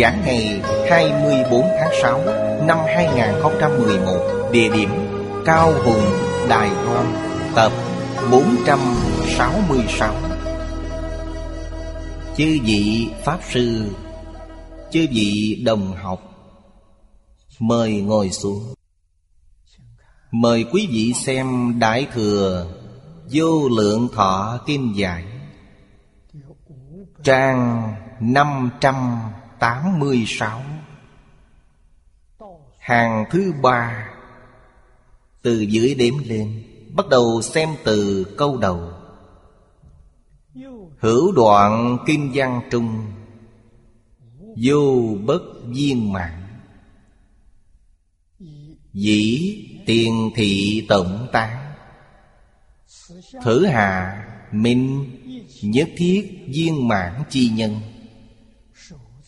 Giảng ngày 24 tháng 6 năm 2011 Địa điểm Cao Hùng, Đài Loan, Tập 466 Chư vị Pháp Sư, Chư vị đồng học, Mời ngồi xuống. Mời quý vị xem Đại Thừa Vô Lượng Thọ kim Giải, Trang 500 586 Hàng thứ ba, Từ dưới đếm lên, Bắt đầu xem từ câu đầu. Hữu đoạn kinh văn trung, Vô bất viên mạng. Dĩ tiền thị tổng tán. Thử hạ minh Nhất thiết viên mãn chi nhân.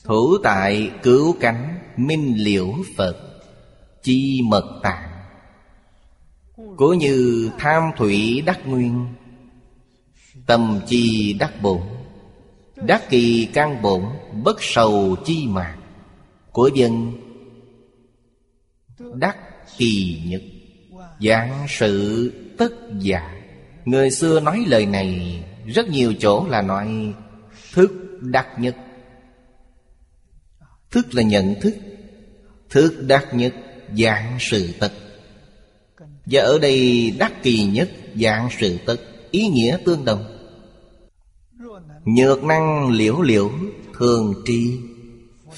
Thủ tại cứu cánh Minh liễu Phật, Chi mật tạng. Cố như tham thủy đắc nguyên, Tâm chi đắc bổn. Đắc kỳ căn bổn, Bất sầu chi mạc Của dân, Đắc kỳ nhất Giảng sự tất giả. Người xưa nói lời này, Rất nhiều chỗ là nói Thức đắc nhất. Thức là nhận thức Thức đắc nhất Dạng sự tật, Và ở đây đắc kỳ nhất Dạng sự tật Ý nghĩa tương đồng. Nhược năng liễu liễu Thường tri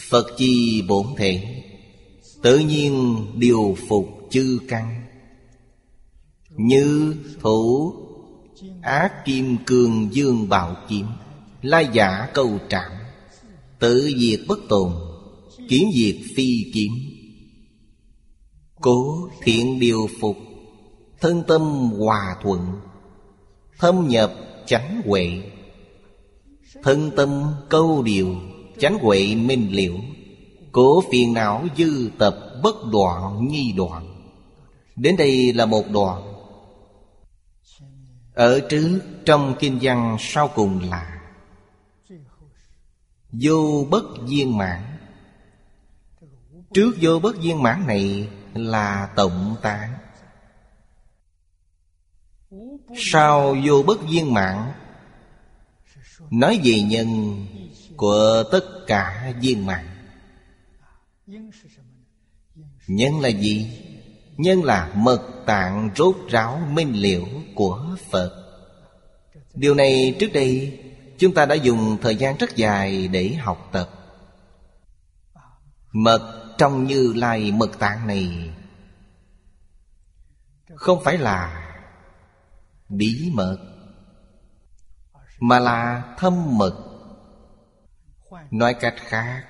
Phật chi bổn thể Tự nhiên điều phục chư căn. Như thủ Ác kim cường dương bảo kiếm La giả câu trạng Tự diệt bất tồn. Kiến diệt phi kiếm. Cố thiện điều phục, Thân tâm hòa thuận, Thâm nhập chánh huệ. Thân tâm câu điều, Chánh huệ minh liễu, Cố phiền não dư tập bất đoạn nhi đoạn. Đến đây là một đoạn. Ở trước trong kinh văn sau cùng là, Vô bất viên mãn. Trước vô bất viên mãn này là tổng tán Sau vô bất viên mãn, Nói về nhân của tất cả viên mãn. Nhân là gì? Nhân là mật tạng rốt ráo minh liễu của Phật. Điều này trước đây Chúng ta đã dùng thời gian rất dài để học tập. Mật trong như lai mật tạng này. Không phải là bí mật, Mà là thâm mật. Nói cách khác,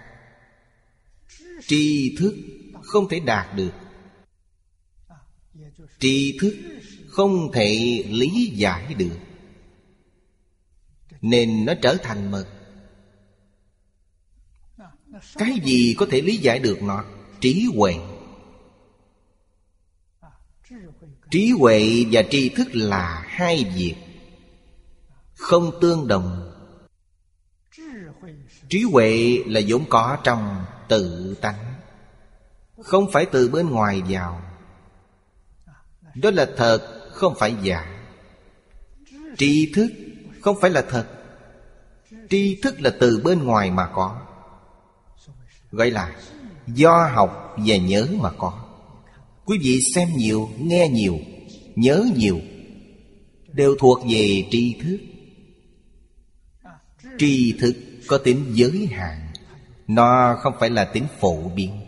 Tri thức không thể đạt được. Tri thức không thể lý giải được. Nên nó trở thành mật. Cái gì có thể lý giải được nó? Trí huệ. Trí huệ và tri thức là hai việc Không tương đồng. Trí huệ là vốn có trong tự tánh Không phải từ bên ngoài vào. Đó là thật, không phải giả. Tri thức không phải là thật. Tri thức là từ bên ngoài mà có. Gọi là Do học và nhớ mà có. Quý vị xem nhiều, nghe nhiều Nhớ nhiều Đều thuộc về tri thức. Tri thức có tính giới hạn Nó không phải là tính phổ biến.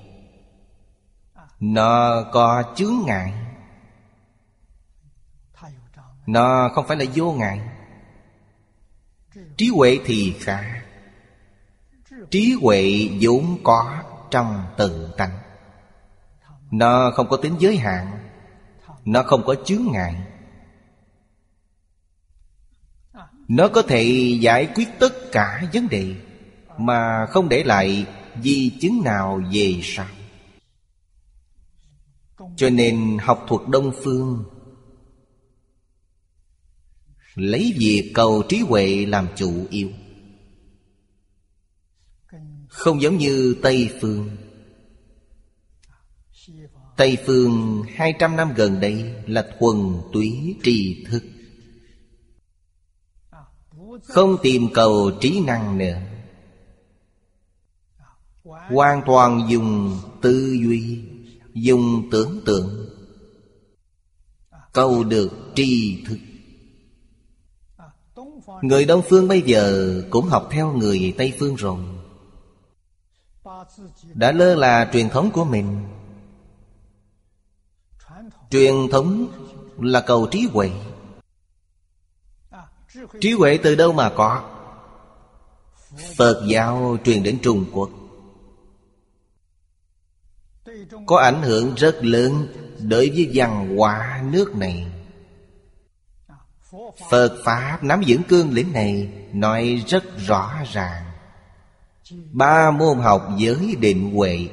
Nó có chướng ngại. Nó không phải là vô ngại. Trí huệ thì khác Trí huệ vốn có trong tự tánh Nó không có tính giới hạn, Nó không có chướng ngại. Nó có thể giải quyết tất cả vấn đề, Mà không để lại di chứng nào về sau. Cho nên học thuật Đông Phương, Lấy việc cầu trí huệ làm chủ yếu. Không giống như Tây Phương. Tây Phương 200 năm gần đây là thuần túy tri thức. Không tìm cầu trí năng nữa. Hoàn toàn dùng tư duy, Dùng tưởng tượng. Cầu được tri thức. Người Đông Phương bây giờ cũng học theo người Tây Phương rồi. Đã lơ là truyền thống của mình. Truyền thống là cầu trí huệ. Trí huệ từ đâu mà có? Phật giáo truyền đến Trung Quốc. Có ảnh hưởng rất lớn Đối với văn hóa nước này. Phật Pháp nắm giữ cương lĩnh này Nói rất rõ ràng. Ba môn học giới định huệ.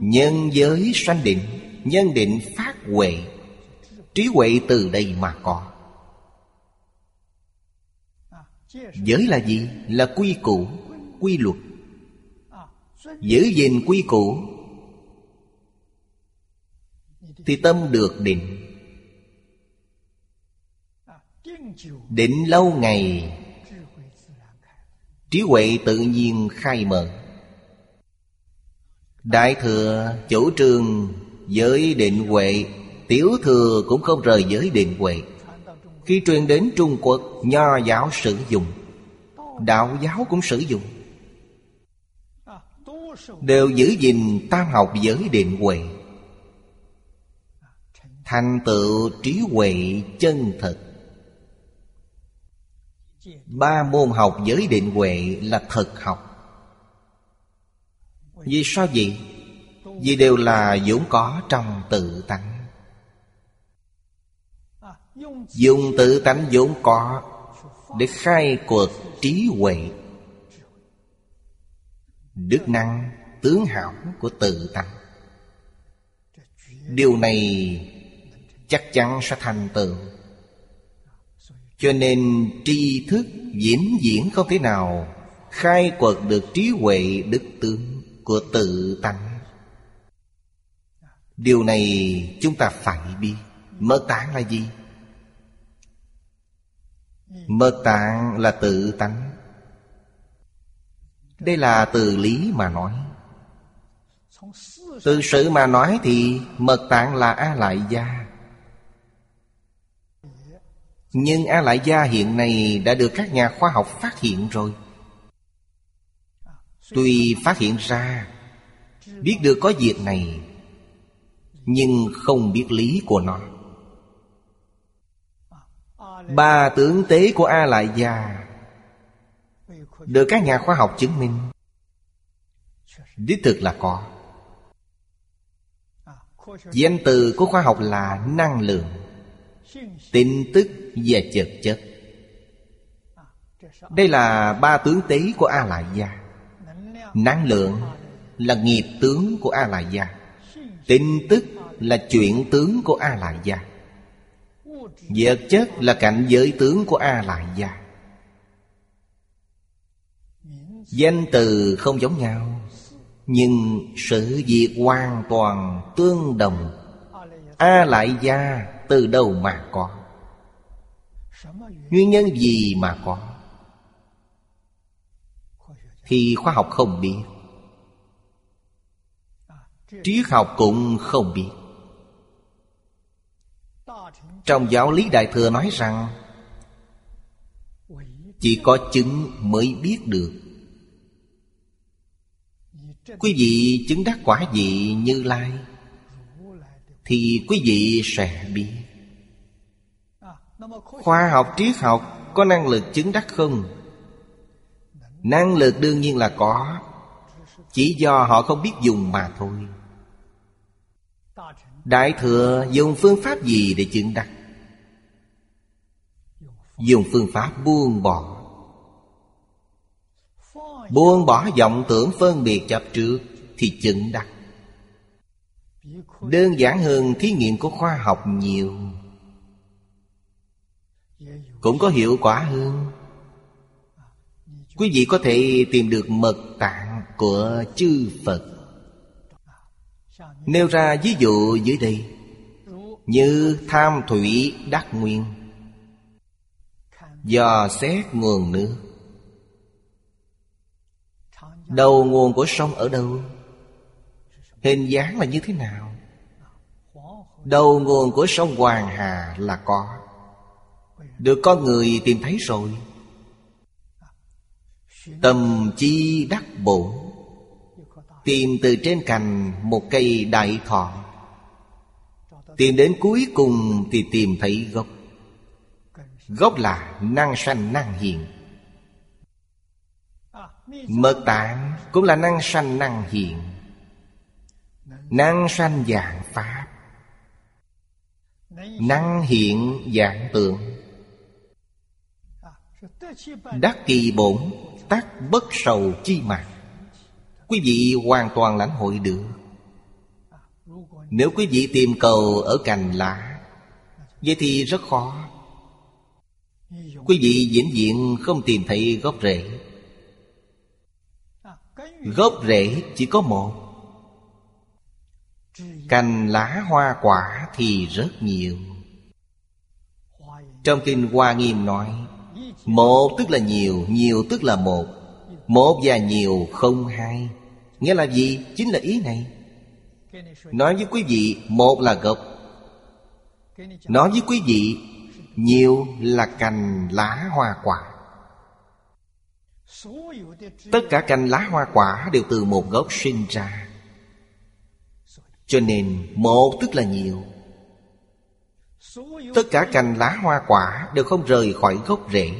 Nhân giới sanh định Nhân định phát huệ. Trí huệ từ đây mà có. Giới là gì? Là quy củ, quy luật. Giữ gìn quy củ. Thì tâm được định. Định lâu ngày. Trí huệ tự nhiên khai mở Đại thừa chủ trương giới định huệ, Tiểu thừa cũng không rời giới định huệ. Khi truyền đến Trung Quốc, Nho giáo sử dụng, Đạo giáo cũng sử dụng. Đều giữ gìn tam học giới định huệ. Thành tựu trí huệ chân thật. Ba môn học giới định huệ là thực học. Vì sao vậy? Vì đều là vốn có trong tự tánh. Dùng tự tánh vốn có Để khai cuộc trí huệ. Đức năng tướng hảo của tự tánh. Điều này chắc chắn sẽ thành tựu cho nên tri thức diễn diễn không thể nào Khai quật được trí huệ đức tướng của tự tánh. Điều này chúng ta phải biết. Mật tạng là gì? Mật tạng là tự tánh. Đây là từ lý mà nói. Từ sự mà nói thì Mật tạng là A Lại Gia nhưng A Lại Gia hiện nay đã được các nhà khoa học phát hiện rồi. Tuy phát hiện ra, Biết được có việc này, Nhưng không biết lý của nó. Ba tướng tế của A Lại Gia Được các nhà khoa học chứng minh. Đích thực là có. Danh từ của khoa học là năng lượng. Tin tức và chật chất Đây là ba tướng tế của A Lại Gia Năng lượng là nghiệp tướng của A Lại Gia Tin tức là chuyện tướng của A Lại Gia Vật chất là cảnh giới tướng của A Lại Gia Danh từ không giống nhau, Nhưng sự việc hoàn toàn tương đồng. A Lại Gia từ đâu mà có. Nguyên nhân gì mà có? Thì khoa học không biết. Triết học cũng không biết. Trong giáo lý Đại Thừa nói rằng, Chỉ có chứng mới biết được. Quý vị chứng đắc quả vị như lai, Thì quý vị sẽ biết. Khoa học, triết học có năng lực chứng đắc không? Năng lực đương nhiên là có, Chỉ do họ không biết dùng mà thôi Đại thừa dùng phương pháp gì để chứng đắc? Dùng phương pháp buông bỏ Buông bỏ vọng tưởng phân biệt chấp trước Thì chứng đắc Đơn giản hơn thí nghiệm của khoa học nhiều cũng có hiệu quả hơn Quý vị có thể tìm được mật tạng của chư Phật Nêu ra ví dụ dưới đây, Như tham thủy đắc nguyên, Do xét nguồn nước Đầu nguồn của sông ở đâu? Hình dáng là như thế nào? Đầu nguồn của sông Hoàng Hà là có được con người tìm thấy rồi. Tầm chi đắc bổn Tìm từ trên cành một cây đại thọ. Tìm đến cuối cùng thì tìm thấy gốc. Gốc là năng sanh năng hiện. Mật tạng cũng là năng sanh năng hiện. Năng sanh dạng Pháp. Năng hiện dạng tượng Đắc kỳ bổn Tắc bất sầu chi mạng. Quý vị hoàn toàn lãnh hội được. Nếu quý vị tìm cầu ở cành lá, Vậy thì rất khó. Quý vị diễn diện không tìm thấy gốc rễ. Gốc rễ chỉ có một. Cành lá hoa quả thì rất nhiều. Trong kinh Hoa Nghiêm nói một tức là nhiều, nhiều tức là một. Một và nhiều không hai. Nghĩa là gì? Chính là ý này. Nói với quý vị Một là gốc. Nói với quý vị Nhiều là cành lá hoa quả. Tất cả cành lá hoa quả đều từ một gốc sinh ra. Cho nên một tức là nhiều. Tất cả cành lá hoa quả đều không rời khỏi gốc rễ.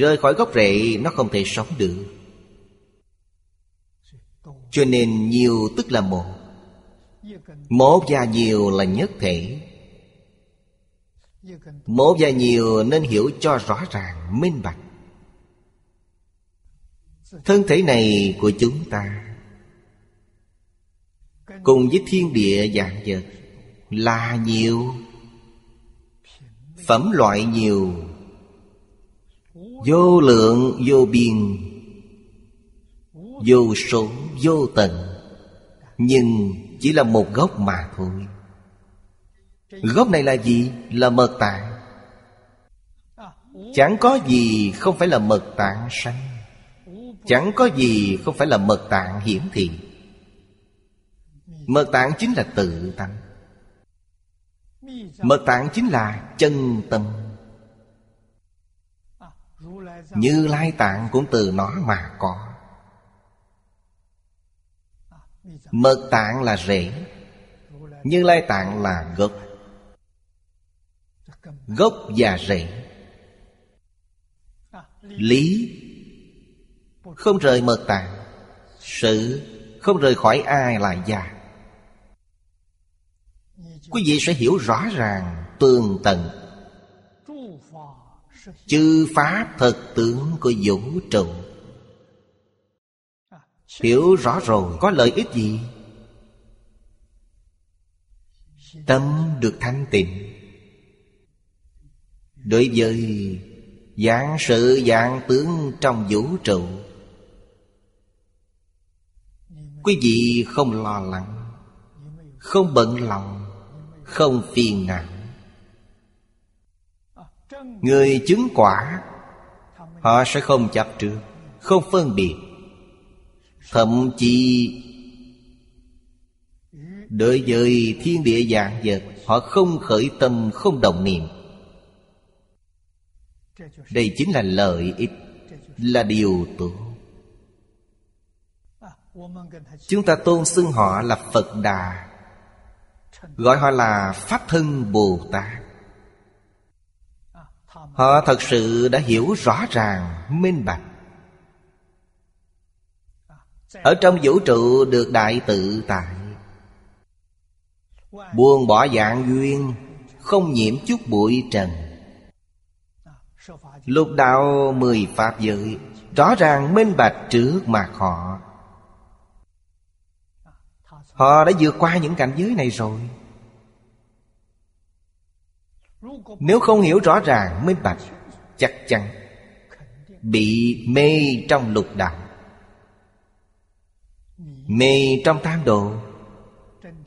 Rời khỏi gốc rễ nó không thể sống được. Cho nên nhiều tức là một. Một và nhiều là nhất thể. Một và nhiều nên hiểu cho rõ ràng, minh bạch. Thân thể này của chúng ta Cùng với thiên địa dạng vật Là nhiều Phẩm loại nhiều Vô lượng, vô biên, Vô số, vô tận. Nhưng chỉ là một gốc mà thôi. Gốc này là gì? Là mật tạng. Chẳng có gì không phải là mật tạng sanh. Chẳng có gì không phải là mật tạng hiển thị. Mật tạng chính là tự tâm Mật tạng chính là chân tâm. Như lai tạng cũng từ nó mà có. Mật tạng là rễ, Như lai tạng là gốc. Gốc và rễ. Lý, không rời mật tạng. Sự, không rời khỏi ai là già Quý vị sẽ hiểu rõ ràng tường tận. Chư Pháp thật tướng của vũ trụ. Hiểu rõ rồi, có lợi ích gì? Tâm được thanh tịnh. Đối với dạng sự dạng tướng trong vũ trụ, Quý vị không lo lắng, Không bận lòng, Không phiền não Người chứng quả, Họ sẽ không chấp trước Không phân biệt. Thậm chí, Đối với thiên địa dạng vật, Họ không khởi tâm, không đồng niệm. Đây chính là lợi ích, Là điều tốt. Chúng ta tôn xưng họ là Phật Đà, Gọi họ là Pháp Thân Bồ Tát. Họ thật sự đã hiểu rõ ràng, minh bạch. Ở trong vũ trụ được đại tự tại Buông bỏ dạng duyên Không nhiễm chút bụi trần. Lục đạo mười pháp giới Rõ ràng minh bạch trước mặt họ. Họ đã vượt qua những cảnh giới này rồi. Nếu không hiểu rõ ràng minh bạch, Chắc chắn Bị mê trong lục đạo. Mê trong tam độ,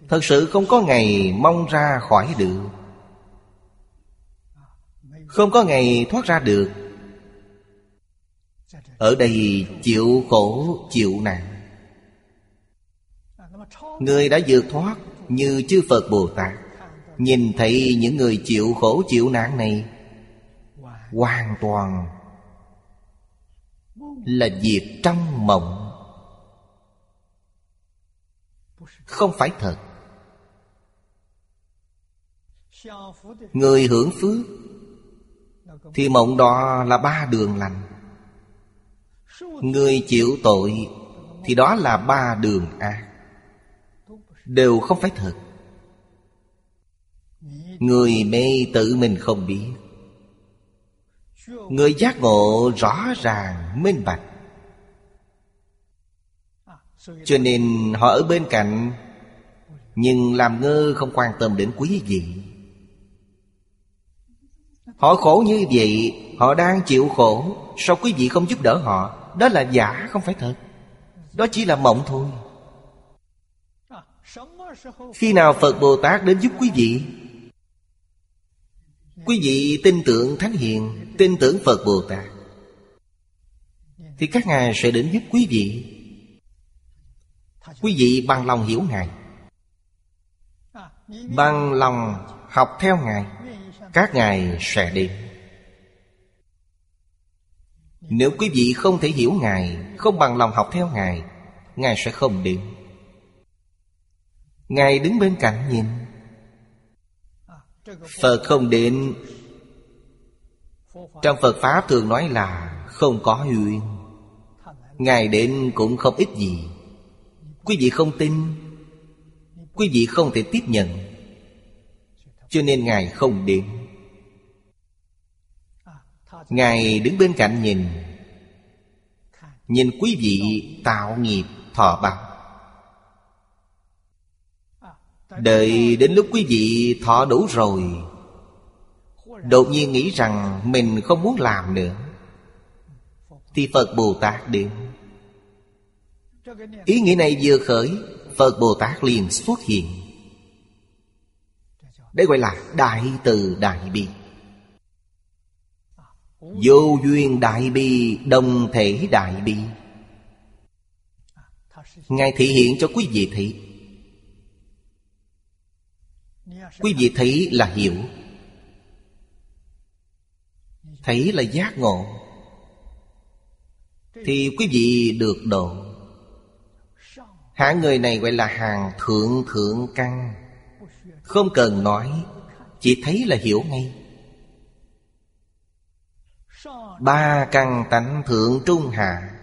Thật sự không có ngày mong ra khỏi được. Không có ngày thoát ra được. Ở đây chịu khổ, chịu nạn. Người đã vượt thoát như chư Phật Bồ Tát. Nhìn thấy những người chịu khổ chịu nạn này, Hoàn toàn Là việc trong mộng. Không phải thật. Người hưởng phước, Thì mộng đó là ba đường lành. Người chịu tội, Thì đó là ba đường ác. Đều không phải thật. Người mê tự mình không biết. Người giác ngộ rõ ràng, minh bạch. Cho nên họ ở bên cạnh, Nhưng làm ngơ không quan tâm đến quý vị. Họ khổ như vậy, Họ đang chịu khổ, Sao quý vị không giúp đỡ họ? Đó là giả, không phải thật. Đó chỉ là mộng thôi. Khi nào Phật Bồ Tát đến giúp quý vị Quý vị tin tưởng Thánh Hiền, Tin tưởng Phật Bồ Tát. Thì các ngài sẽ đến giúp quý vị. Quý vị bằng lòng hiểu Ngài, Bằng lòng học theo Ngài, Các ngài sẽ đến. Nếu quý vị không thể hiểu Ngài, Không bằng lòng học theo Ngài Ngài sẽ không đến. Ngài đứng bên cạnh nhìn. Phật không đến. Trong Phật Pháp thường nói là Không có duyên. Ngài đến cũng không ít gì. Quý vị không tin, Quý vị không thể tiếp nhận. Cho nên Ngài không đến. Ngài đứng bên cạnh nhìn. Nhìn quý vị tạo nghiệp thọ bằng Đợi đến lúc quý vị thọ đủ rồi, Đột nhiên nghĩ rằng mình không muốn làm nữa. Thì Phật Bồ Tát đến. Ý nghĩ này vừa khởi, Phật Bồ Tát liền xuất hiện. Đây gọi là Đại Từ Đại Bi. Vô duyên Đại Bi, Đồng thể Đại Bi. Ngài thị hiện cho quý vị thị. Quý vị thấy là hiểu. Thấy là giác ngộ. Thì quý vị được độ. Hạng người này gọi là hàng thượng thượng căn. Không cần nói, Chỉ thấy là hiểu ngay. Ba căn tánh thượng trung hạ,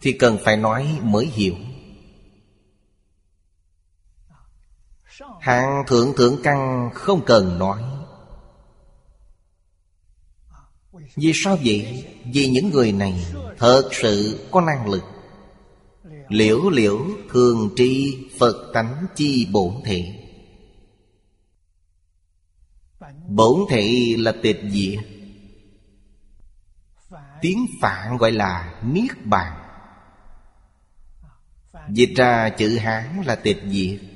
Thì cần phải nói mới hiểu. Hạng thượng thượng căn không cần nói. Vì sao vậy? Vì những người này thật sự có năng lực. Liễu liễu thường tri Phật tánh chi bổn thể. Bổn thể là tịch diệt. Tiếng Phạn gọi là Niết Bàn. Dịch ra chữ Hán là tịch diệt.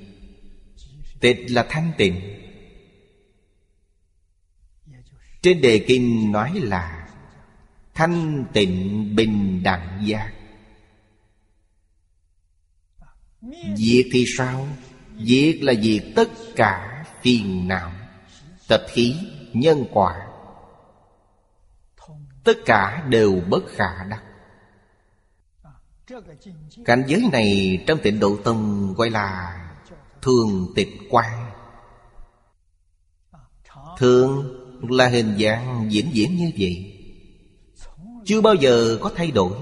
Tịch là thanh tịnh. Trên đề kinh nói là Thanh tịnh bình đẳng giác. Diệt thì sao? Diệt là diệt tất cả phiền não Tập khí, nhân quả. Tất cả đều bất khả đắc. Cảnh giới này trong tịnh độ tông gọi là Thường tịch quan Thường là hình dạng diễn diễn như vậy. Chưa bao giờ có thay đổi.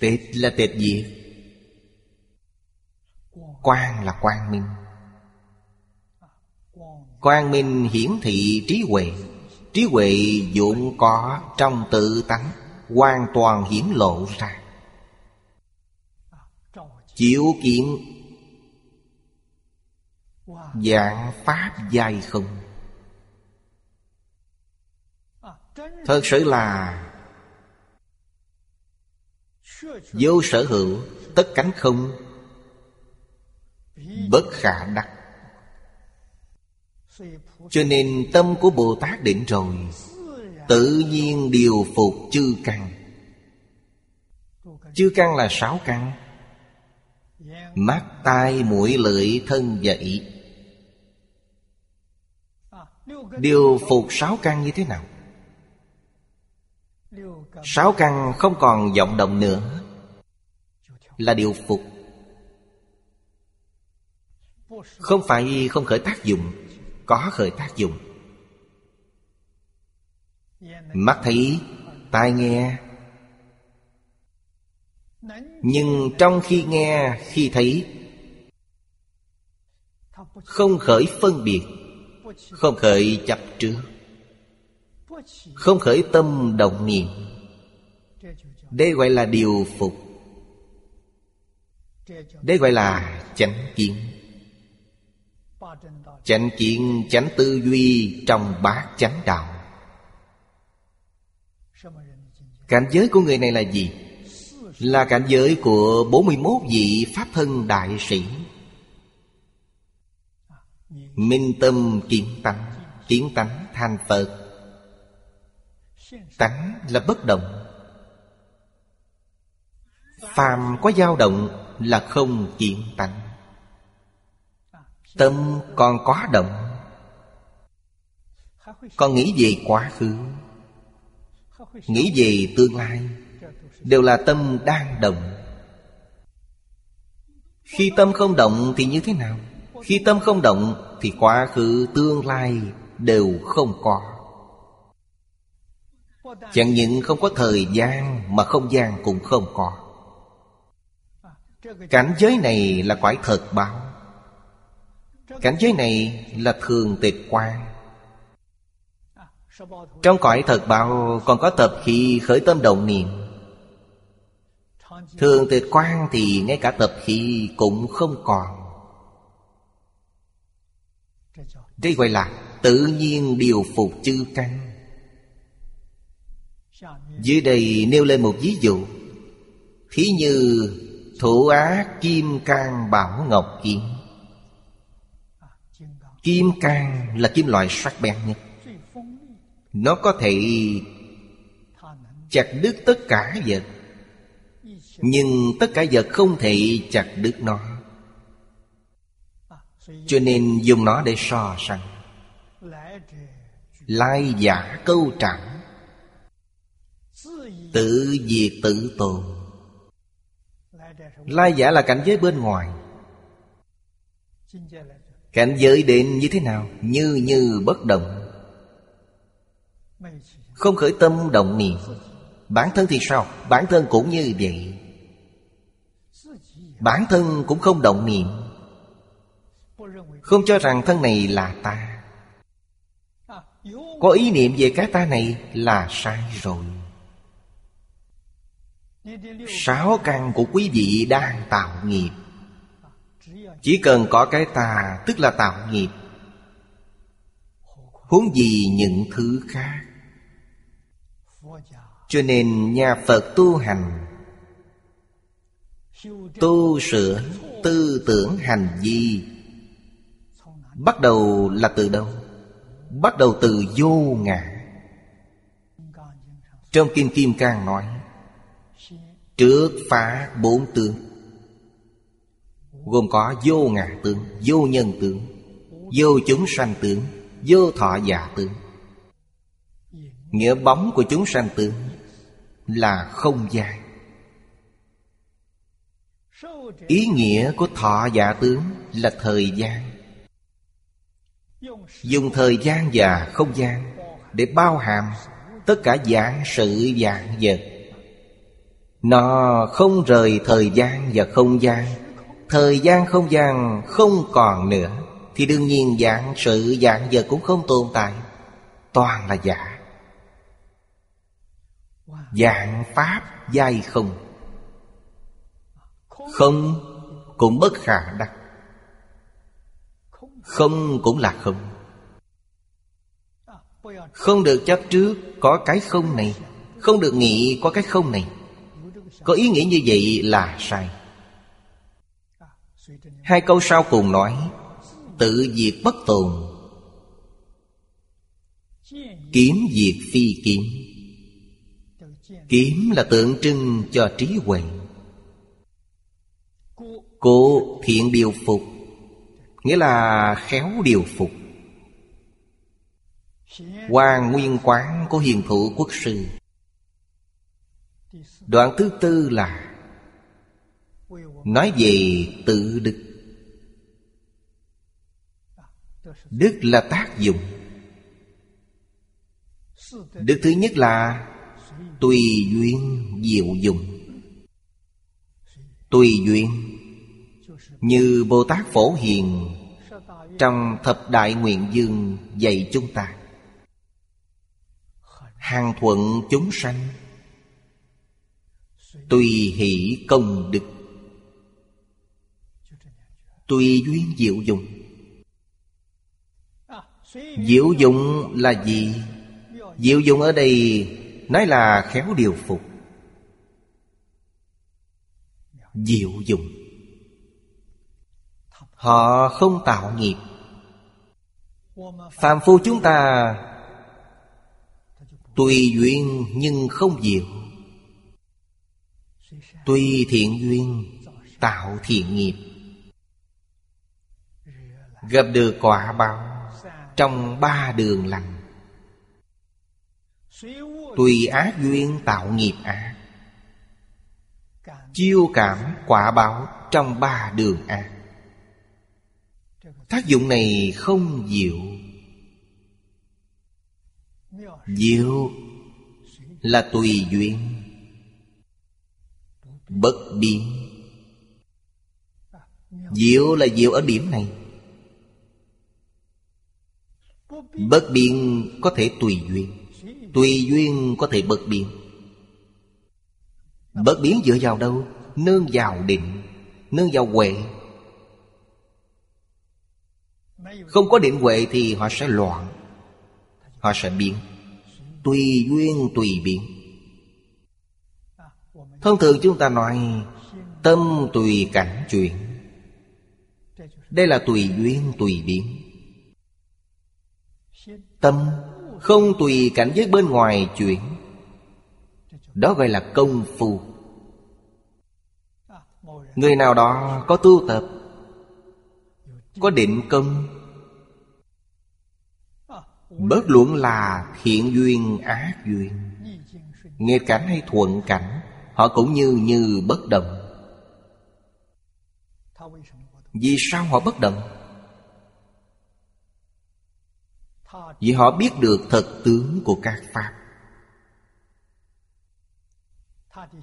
Tịch là tịch diệt. Quan là quang minh. Quang minh hiển thị trí huệ. Trí huệ dụng có trong tự tánh, Hoàn toàn hiển lộ ra. Chịu kiện Dạng Pháp dài không? Thật sự là Vô sở hữu Tất cánh không Bất khả đắc. Cho nên tâm của Bồ Tát định rồi Tự nhiên điều phục chư căn. Chư căn là sáu căn Mắt, tai, mũi, lưỡi, thân và ý Điều phục sáu căn như thế nào? Sáu căn không còn vọng động nữa. Là điều phục. Không phải không khởi tác dụng Có khởi tác dụng. Mắt thấy, tai nghe nhưng trong khi nghe, khi thấy Không khởi phân biệt Không khởi chấp trước Không khởi tâm động niệm. Đây gọi là điều phục. Đây gọi là chánh kiến. Chánh kiến chánh tư duy trong bát chánh đạo. Cảnh giới của người này là gì? Là cảnh giới của 41 vị Pháp thân đại sĩ. Minh tâm kiến tánh Kiến tánh thành Phật. Tánh là bất động. Phàm có dao động là không kiến tánh. Tâm còn có động. Còn nghĩ về quá khứ, Nghĩ về tương lai. Đều là tâm đang động. Khi tâm không động thì như thế nào? Khi tâm không động Thì quá khứ, tương lai đều không có. Chẳng những không có thời gian Mà không gian cũng không có. Cảnh giới này là quải thật báo. Cảnh giới này là thường tịch quan Trong cõi thật báo còn có tập khi khởi tâm động niệm. Thường tịch quan thì ngay cả tập khí cũng không còn. Đây gọi là tự nhiên điều phục chư căn. Dưới đây nêu lên một ví dụ. Thí như thủ á kim cang bảo ngọc kiếm Kim cang là kim loại sắc bén nhất. Nó có thể chặt đứt tất cả vật. Nhưng tất cả vật không thể chặt đứt nó. Cho nên dùng nó để so sánh. Lai giả câu trạng. Tự diệt tự tồn. Lai giả là cảnh giới bên ngoài. Cảnh giới đến như thế nào? Như như bất động. Không khởi tâm động niệm. Bản thân thì sao? Bản thân cũng như vậy. Bản thân cũng không động niệm. Không cho rằng thân này là ta. Có ý niệm về cái ta này là sai rồi. Sáu căn của quý vị đang tạo nghiệp. Chỉ cần có cái ta, tức là tạo nghiệp, Huống gì những thứ khác. Cho nên nhà Phật tu hành Tu sửa tư tưởng hành vi Bắt đầu là từ đâu? Bắt đầu từ vô ngã. Trong Kim Kim Cang nói, Trước phá bốn tướng, Gồm có vô ngã tướng, Vô nhân tướng, Vô chúng sanh tướng, Vô thọ giả tướng. Nghĩa bóng của chúng sanh tướng Là không gian. Ý nghĩa của thọ giả tướng Là thời gian. Dùng thời gian và không gian Để bao hàm Tất cả dạng sự dạng vật. Nó không rời thời gian và không gian. Thời gian không gian không còn nữa, Thì đương nhiên dạng sự dạng vật cũng không tồn tại, Toàn là giả. Dạng pháp giai không. Không cũng bất khả đắc. Không cũng là không. Không được chấp trước có cái không này, Không được nghĩ có cái không này. Có ý nghĩa như vậy là sai. Hai câu sau cùng nói, Tự diệt bất tồn. Kiếm diệt phi kiếm. Kiếm là tượng trưng cho trí huệ. Cố thiện điều phục, Nghĩa là khéo điều phục. Hoàng nguyên quán của hiền thủ quốc sư, Đoạn thứ tư là Nói về tự đức. Đức là tác dụng. Đức thứ nhất là Tùy duyên diệu dụng. Tùy duyên như Bồ Tát Phổ Hiền, Trong thập đại nguyện dương dạy chúng ta. Hàng thuận chúng sanh, Tùy hỷ công đức, Tùy duyên diệu dụng. Diệu dụng là gì? Diệu dụng ở đây Nói là khéo điều phục. Diệu dụng. Họ không tạo nghiệp. Phạm phu chúng ta Tùy duyên nhưng không diệu. Tùy thiện duyên, Tạo thiện nghiệp. Gặp được quả báo Trong ba đường lành. Tùy ác duyên, tạo nghiệp ác. Chiêu cảm quả báo trong ba đường ác. Tác dụng này không diệu. Diệu là tùy duyên, Bất biến. Diệu là diệu ở điểm này. Bất biến có thể tùy duyên Tùy duyên có thể bất biến. Bất biến dựa vào đâu? Nương vào định, Nương vào huệ. Không có định huệ thì họ sẽ loạn. Họ sẽ biến. Tùy duyên, tùy biến. Thông thường chúng ta nói, Tâm tùy cảnh chuyển. Đây là tùy duyên, tùy biến. Tâm không tùy cảnh giới bên ngoài chuyển. Đó gọi là công phu. Người nào đó có tu tập, Có định công Bớt luận là thiện duyên, ác duyên. Nghịch cảnh hay thuận cảnh, Họ cũng như như bất động. Vì sao họ bất động? Vì họ biết được thật tướng của các Pháp.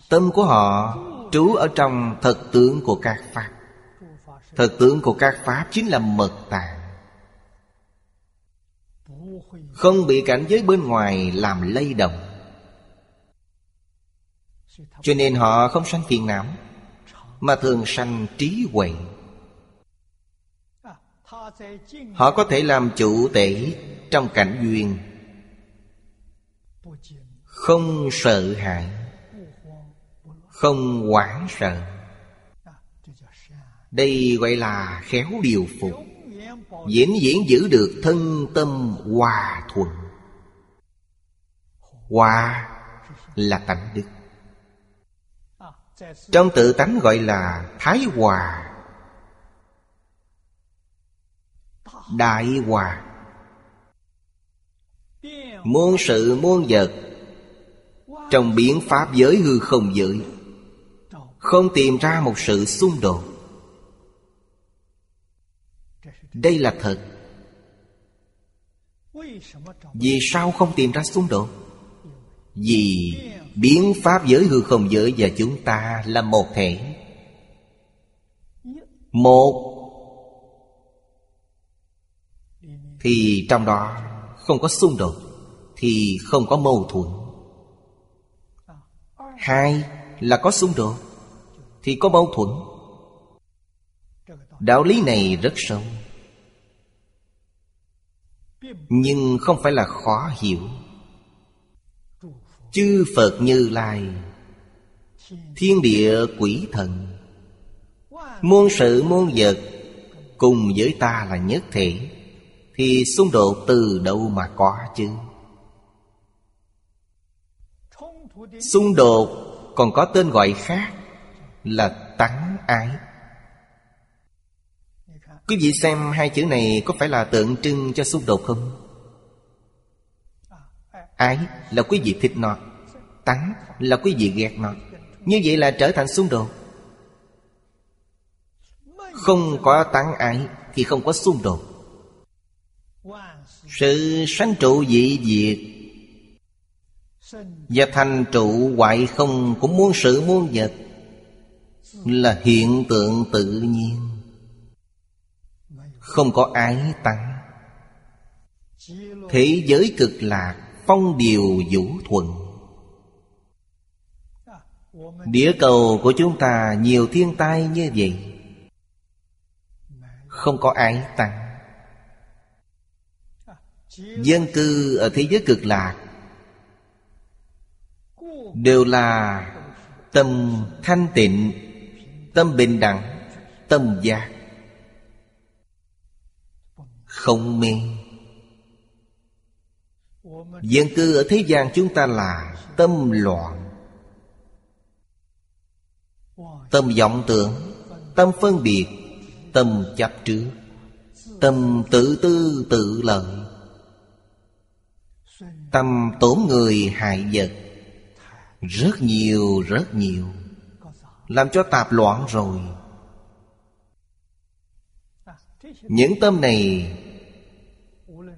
Tâm của họ trú ở trong thật tướng của các Pháp. Thật tướng của các Pháp chính là mật tạng. Không bị cảnh giới bên ngoài làm lay động. Cho nên họ không sanh phiền não, Mà thường sanh trí huệ. Họ có thể làm chủ tể trong cảnh duyên. Không sợ hãi, Không hoảng sợ. Đây gọi là khéo điều phục. Diễn diễn giữ được thân tâm hòa thuận Hòa là tánh đức. Trong tự tánh gọi là thái hòa. Đại Hòa. Muôn sự muôn vật Trong biến pháp giới hư không giới, Không tìm ra một sự xung đột. Đây là thật. Vì sao không tìm ra xung đột? Vì biến pháp giới hư không giới và chúng ta là một thể. Một. Thì trong đó không có xung đột, Thì không có mâu thuẫn. Hai là có xung đột, Thì có mâu thuẫn. Đạo lý này rất sâu. Nhưng không phải là khó hiểu. Chư Phật Như Lai, Thiên địa quỷ thần, Muôn sự muôn vật Cùng với ta là nhất thể, Thì xung đột từ đâu mà có chứ? Xung đột còn có tên gọi khác Là tánh ái. Quý vị xem hai chữ này có phải là tượng trưng cho xung đột không? Ái là quý vị thích nó Tánh là quý vị ghét nó. Như vậy là trở thành xung đột. Không có tánh ái Thì không có xung đột. Sự sanh trụ dị diệt Và thành trụ hoại không Cũng muôn sự muôn vật Là hiện tượng tự nhiên. Không có ái tăng Thế giới cực lạc Phong điều vũ thuận Địa cầu của chúng ta nhiều thiên tai như vậy, Không có ái tăng Dân cư ở thế giới cực lạc Đều là tâm thanh tịnh, Tâm bình đẳng, Tâm giác. Không mê Dân cư ở thế gian chúng ta là Tâm loạn, Tâm vọng tưởng, Tâm phân biệt, Tâm chấp trước, Tâm tự tư tự lợi. Tâm tổn người hại vật, Rất nhiều rất nhiều, Làm cho tạp loạn rồi. Những tâm này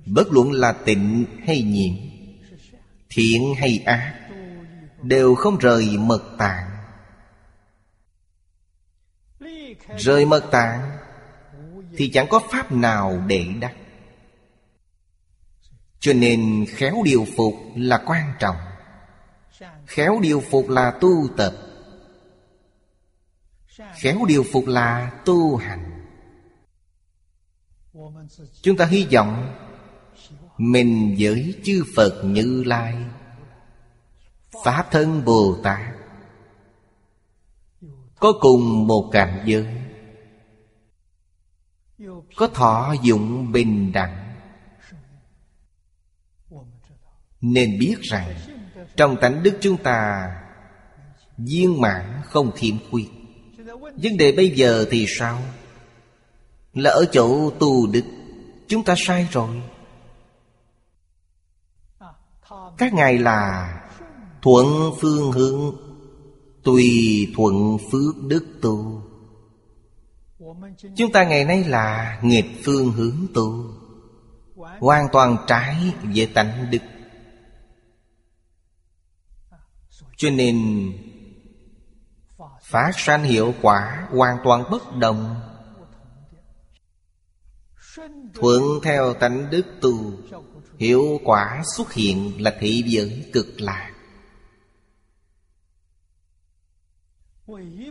Bất luận là tịnh hay nhiễm Thiện hay ác, Đều không rời mật tạng. Rời mật tạng Thì chẳng có pháp nào để đắc. Cho nên khéo điều phục là quan trọng. Khéo điều phục là tu tập. Khéo điều phục là tu hành. Chúng ta hy vọng mình với chư Phật Như Lai, Pháp thân Bồ Tát, Có cùng một cảnh giới, Có thọ dụng bình đẳng. Nên biết rằng, Trong tánh đức chúng ta, Viên mãn không thiểm khuyết. Vấn đề bây giờ thì sao? Là ở chỗ tu đức, Chúng ta sai rồi. Các ngài là Thuận phương hướng Tùy thuận phước đức tu Chúng ta ngày nay là nghịch phương hướng tu Hoàn toàn trái về tánh đức. Cho nên, Phát sanh hiệu quả hoàn toàn bất đồng. Thuận theo tánh đức tu Hiệu quả xuất hiện là thị giới cực lạc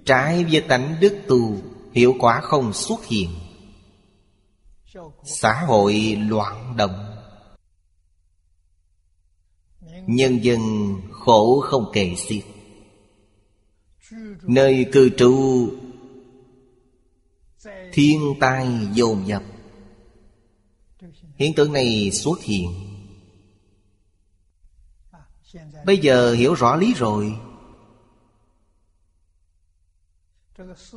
Trái với tánh đức tu Hiệu quả không xuất hiện. Xã hội loạn động. Nhân dân khổ không kể xiết. Nơi cư trú, Thiên tai dồn dập. Hiện tượng này xuất hiện. Bây giờ hiểu rõ lý rồi.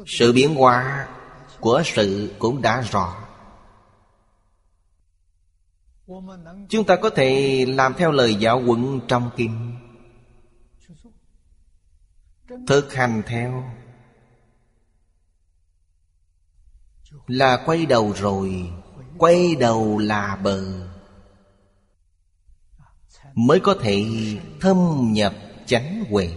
Sự biến hóa của sự cũng đã rõ. Chúng ta có thể làm theo lời giáo huấn trong kinh. Thực hành theo Là quay đầu rồi. Quay đầu là bờ, Mới có thể thâm nhập chánh huệ.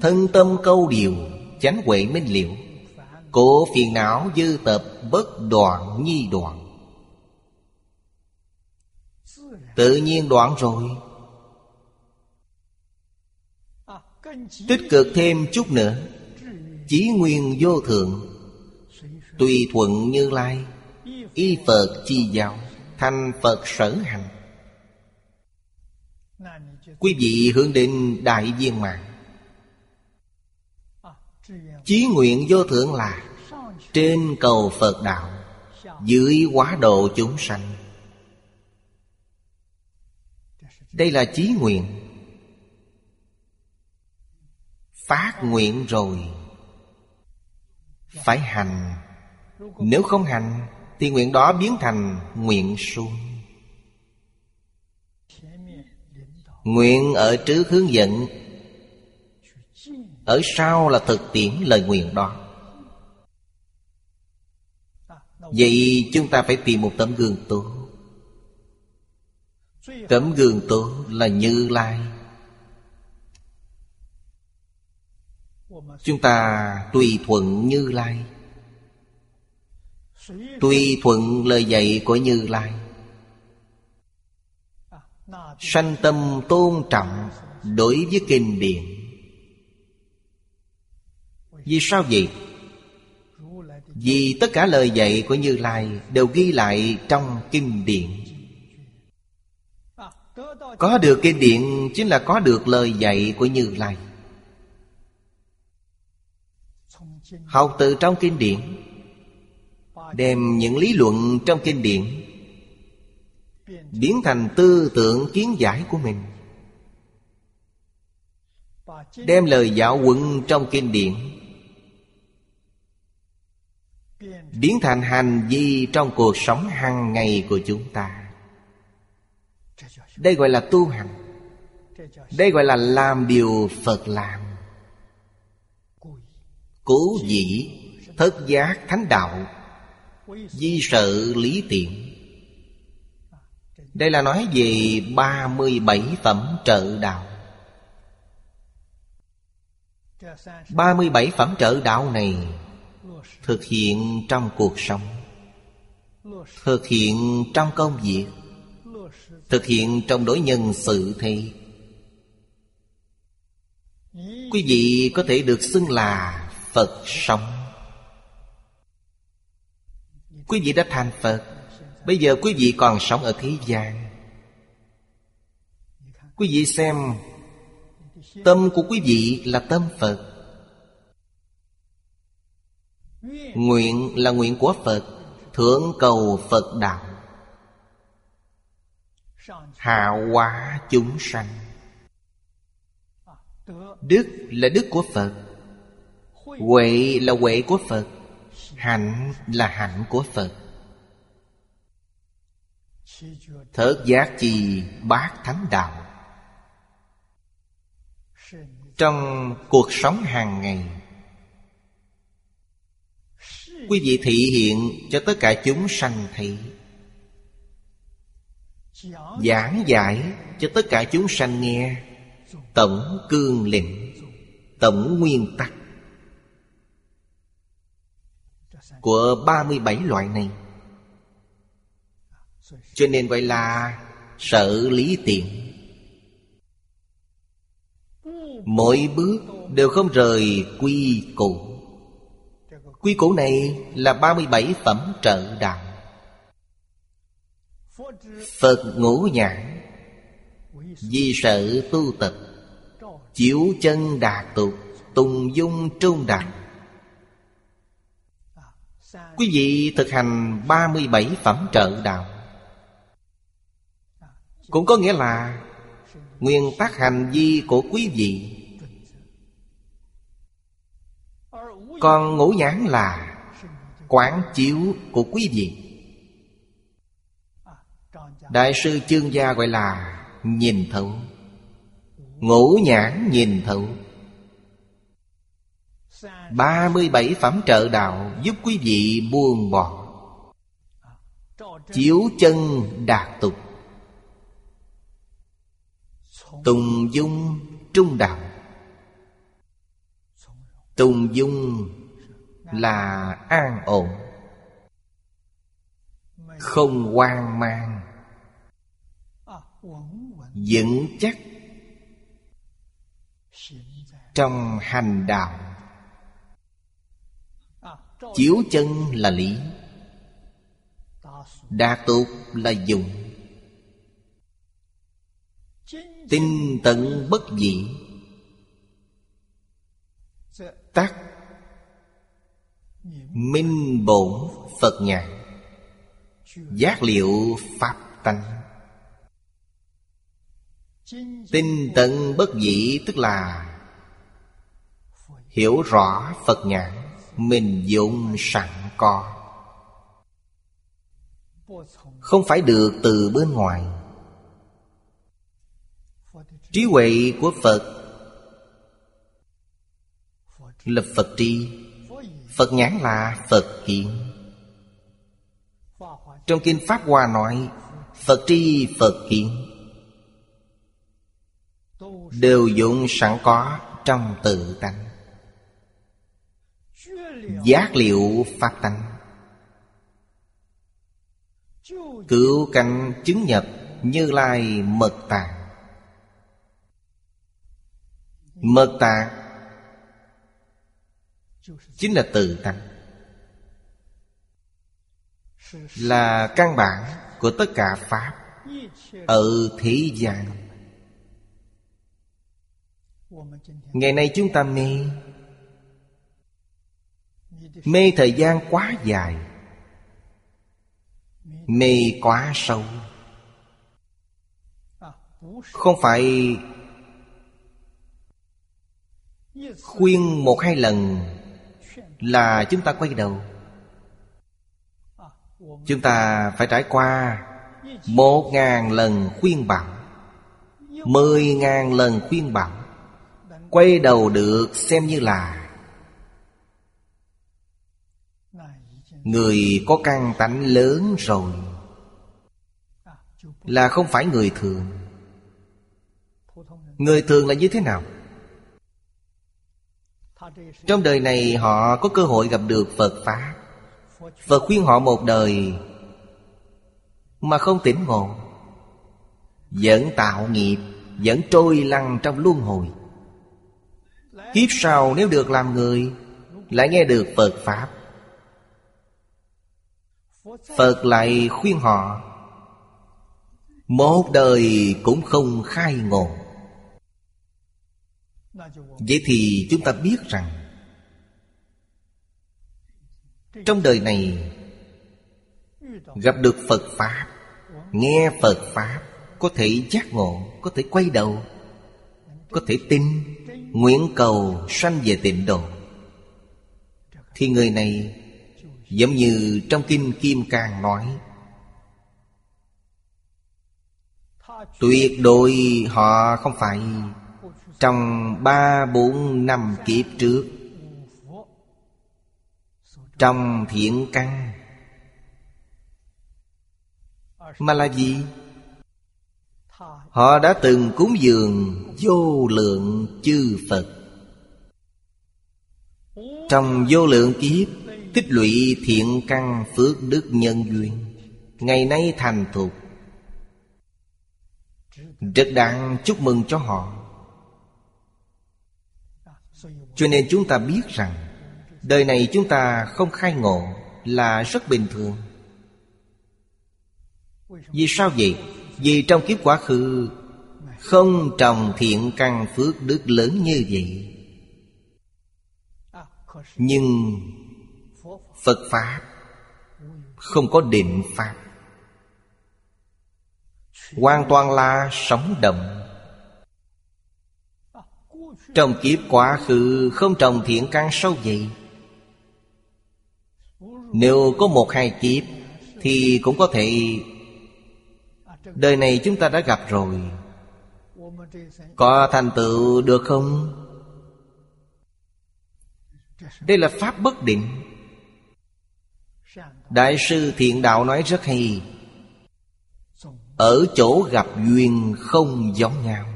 Thân tâm câu điều, Chánh huệ minh liệu Cổ phiền não dư tập bất đoạn nhi đoạn. Tự nhiên đoạn rồi. Tích cực thêm chút nữa, Chí nguyên vô thượng. Tùy thuận như lai, Y Phật chi giáo Thành Phật sở hành. Quý vị hướng đến đại viên mạng Chí nguyện vô thượng là Trên cầu Phật đạo, Dưới quá độ chúng sanh. Đây là chí nguyện. Phát nguyện rồi, Phải hành. Nếu không hành, Thì nguyện đó biến thành nguyện suông. Nguyện ở trước hướng dẫn. Ở sau là thực tiễn lời nguyện đó. Vậy chúng ta phải tìm một tấm gương tốt Tấm gương tốt là Như Lai. Chúng ta tùy thuận Như Lai. Tùy thuận lời dạy của Như Lai, Sanh tâm tôn trọng Đối với kinh điển. Vì sao vậy? Vì tất cả lời dạy của Như Lai Đều ghi lại trong kinh điển. Có được kinh điển Chính là có được lời dạy của Như Lai. Học từ trong kinh điển Đem những lý luận trong kinh điển Biến thành tư tưởng kiến giải của mình. Đem lời giáo huấn trong kinh điển, Biến thành hành vi trong cuộc sống hàng ngày của chúng ta. Đây gọi là tu hành. Đây gọi là làm điều Phật làm. Cố dĩ, Thất giác, thánh đạo. Di sự lý tiện. Đây là nói về 37 phẩm trợ đạo. 37 phẩm trợ đạo này Thực hiện trong cuộc sống, Thực hiện trong công việc, Thực hiện trong đối nhân sự thi Quý vị có thể được xưng là Phật sống. Quý vị đã thành Phật, Bây giờ quý vị còn sống ở thế gian. Quý vị xem, Tâm của quý vị là tâm Phật. Nguyện là nguyện của Phật Thượng cầu Phật đạo. Hạ hóa chúng sanh. Đức là đức của Phật. Huệ là huệ của Phật. Hạnh là hạnh của Phật. Thớt giác chi bát thánh đạo. Trong cuộc sống hàng ngày, Quý vị thị hiện cho tất cả chúng sanh thị Giảng giải cho tất cả chúng sanh nghe. Tổng cương lĩnh, Tổng nguyên tắc. Của 37 loại này. Cho nên gọi là Sở lý tiện. Mỗi bước đều không rời quy củ. Quy củ này là 37 phẩm trợ đạo. Phật ngũ nhãn, Di sở tu tập, Chiếu chân đạt tục Tùng dung trung đẳng. Quý vị thực hành 37 phẩm trợ đạo. Cũng có nghĩa là Nguyên tắc hành vi của quý vị. Còn ngũ nhãn là Quán chiếu của quý vị. Đại sư chương gia gọi là nhìn thấu. Ngũ nhãn nhìn thấu. 37 phẩm trợ đạo giúp quý vị buông bỏ. Chiếu chân đạt tục. Tùng dung trung đạo. Tùng dung là an ổn. Không hoang mang. Vững chắc Trong hành đạo. Chiếu chân là lý. Đa tục là dùng Tinh tận bất dị. Tắc Minh bổn Phật nhãn Giác liệu Pháp tánh Tinh tận bất dị tức là Hiểu rõ Phật nhãn mình dụng sẵn có. Không phải được từ bên ngoài. Trí huệ của Phật Là Phật tri Phật nhãn là Phật hiện. Trong Kinh Pháp Hoa nói, Phật tri Phật hiện. Đều dụng sẵn có trong tự tánh. Giác liệu Pháp tánh Cứu căn chứng nhập Như Lai mật tạng. Mật tạng Chính là tự tăng. Là căn bản của tất cả Pháp Ở thế gian. Ngày nay chúng ta mê Mê thời gian quá dài. Mê quá sâu. Không phải Khuyên một hai lần Là chúng ta quay đầu. Chúng ta phải trải qua Một ngàn lần khuyên bảo, Mười ngàn lần khuyên bảo, Quay đầu được xem như là Người có căn tánh lớn rồi Là không phải người thường. Người thường là như thế nào? Trong đời này họ có cơ hội gặp được Phật Pháp. Phật khuyên họ một đời Mà không tỉnh ngộ. Vẫn tạo nghiệp, Vẫn trôi lăn trong luân hồi. Kiếp sau nếu được làm người, Lại nghe được Phật Pháp. Phật lại khuyên họ, Một đời cũng không khai ngộ. Vậy thì chúng ta biết rằng, Trong đời này Gặp được Phật Pháp, Nghe Phật Pháp Có thể giác ngộ, Có thể quay đầu, Có thể tin, Nguyện cầu sanh về tịnh độ. Thì người này Giống như trong Kinh Kim Cang nói, Tuyệt đối họ không phải Trong ba bốn năm kiếp trước Trong thiện căn, Mà là gì? Họ đã từng cúng dường vô lượng chư Phật Trong vô lượng kiếp Tích lũy thiện căn phước đức nhân duyên. Ngày nay thành thục. Rất đáng chúc mừng cho họ. Cho nên chúng ta biết rằng, Đời này chúng ta không khai ngộ Là rất bình thường. Vì sao vậy? Vì trong kiếp quá khứ, Không trồng thiện căn phước đức lớn như vậy. Nhưng Phật Pháp, Không có định Pháp. Hoàn toàn là sống động. Trong kiếp quá khứ, Không trồng thiện căn sâu vậy Nếu có một hai kiếp, Thì cũng có thể Đời này chúng ta đã gặp rồi. Có thành tựu được không? Đây là pháp bất định. Đại sư Thiện Đạo nói rất hay. Ở chỗ gặp duyên không giống nhau.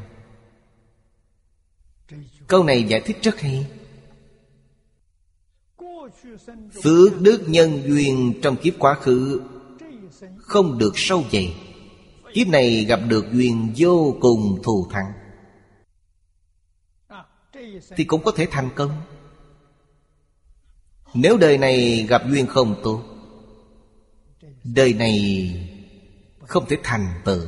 Câu này giải thích rất hay. Phước đức nhân duyên trong kiếp quá khứ Không được sâu dày. Kiếp này gặp được duyên vô cùng thù thắng. Thì cũng có thể thành công. Nếu đời này gặp duyên không tốt Đời này không thể thành tựu.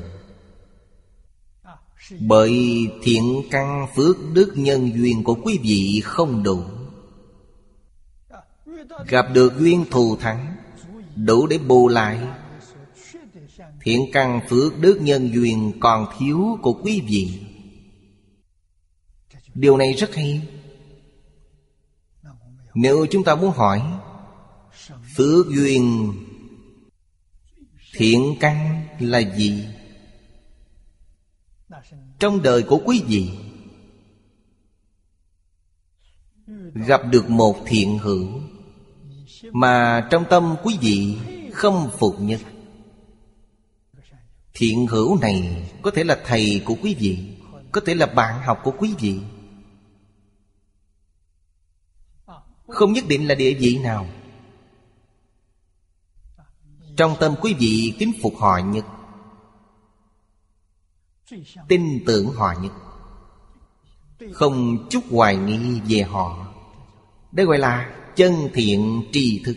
Bởi thiện căn phước đức nhân duyên của quý vị không đủ. Gặp được duyên thù thắng, Đủ để bù lại. Thiện căn phước đức nhân duyên còn thiếu của quý vị. Điều này rất hay. Nếu chúng ta muốn hỏi, Phước duyên Thiện căn là gì? Trong đời của quý vị, Gặp được một thiện hữu Mà trong tâm quý vị không phục nhất. Thiện hữu này có thể là thầy của quý vị, Có thể là bạn học của quý vị. Không nhất định là địa vị nào. Trong tâm quý vị kính phục họ nhất Tin tưởng họ nhất Không chút hoài nghi về họ. Đây gọi là chân thiện tri thức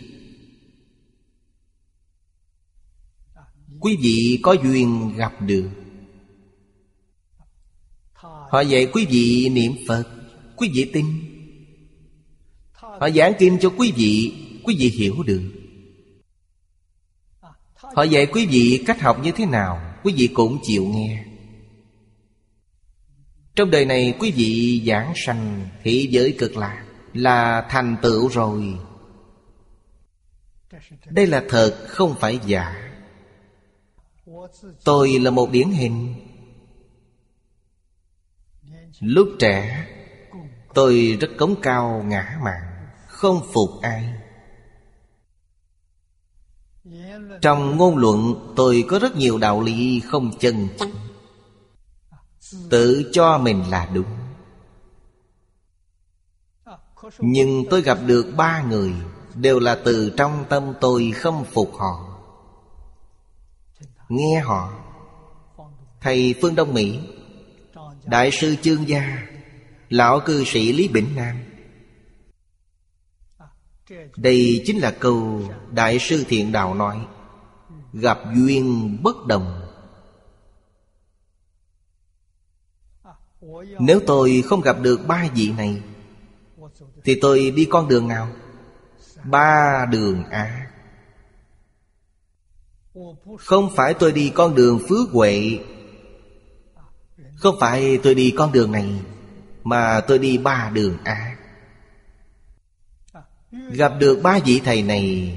Quý vị có duyên gặp được. Họ dạy quý vị niệm Phật. Quý vị tin. Họ giảng kinh cho quý vị. Quý vị hiểu được. Họ dạy quý vị cách học như thế nào, Quý vị cũng chịu nghe. Trong đời này, quý vị giảng sanh Thị giới cực lạc, Là thành tựu rồi. Đây là thật, không phải giả. Tôi là một điển hình. Lúc trẻ, Tôi rất cống cao ngã mạn, Không phục ai. Trong ngôn luận, tôi có rất nhiều đạo lý không chân. Tự cho mình là đúng. Nhưng tôi gặp được ba người, Đều là từ trong tâm tôi không phục họ. Nghe họ. Thầy Phương Đông Mỹ, Đại sư Chương Gia, Lão cư sĩ Lý Bỉnh Nam. Đây chính là câu Đại sư Thiện Đạo nói. Gặp duyên bất đồng. Nếu tôi không gặp được ba vị này, Thì tôi đi con đường nào? Ba đường a. Không phải tôi đi con đường phước huệ, Không phải tôi đi con đường này, Mà tôi đi ba đường a. Gặp được ba vị thầy này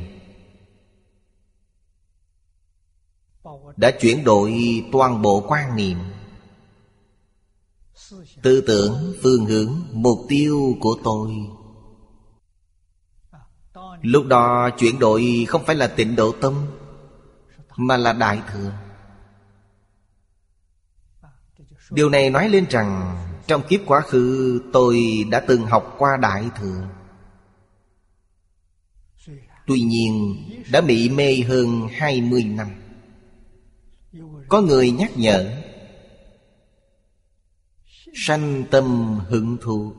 Đã chuyển đổi toàn bộ quan niệm. Tư tưởng, phương hướng, mục tiêu của tôi. Lúc đó chuyển đổi không phải là tịnh độ tâm mà là đại thừa. Điều này nói lên rằng trong kiếp quá khứ tôi đã từng học qua đại thừa. Tuy nhiên đã bị mê hơn hai mươi năm có người nhắc nhở, sanh tâm hưởng thụ.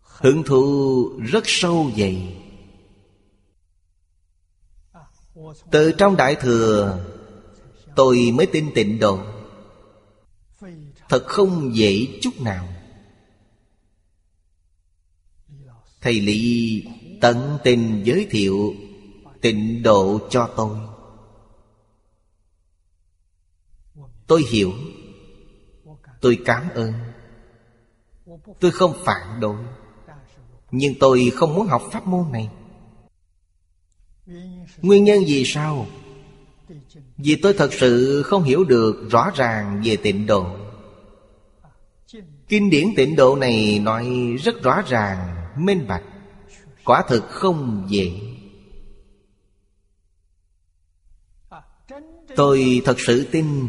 Hưởng thụ rất sâu dày từ trong Đại Thừa, Tôi mới tin tịnh độ. Thật không dễ chút nào. Thầy Lý tận tình giới thiệu tịnh độ cho tôi. Tôi hiểu. Tôi cảm ơn. Tôi không phản đối. Nhưng tôi không muốn học pháp môn này. Nguyên nhân vì sao? Vì tôi thật sự không hiểu được rõ ràng về tịnh độ. Kinh điển tịnh độ này nói rất rõ ràng, minh bạch. Quả thực không dễ. Tôi thật sự tin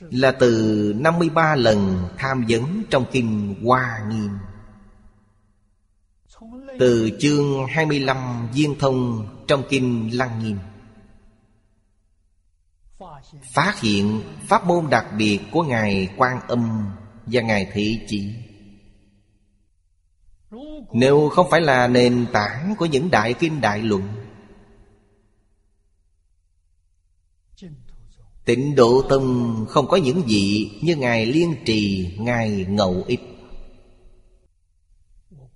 Là từ 53 lần tham vấn trong kinh Hoa Nghiêm. Từ chương 25 viên thông trong kinh Lăng Nghiêm. Phát hiện pháp môn đặc biệt của Ngài Quan Âm và Ngài Thị Chỉ. Nếu không phải là nền tảng của những đại kinh đại luận Tịnh độ tông không có những vị như Ngài Liên Trì, Ngài Ngậu Ích.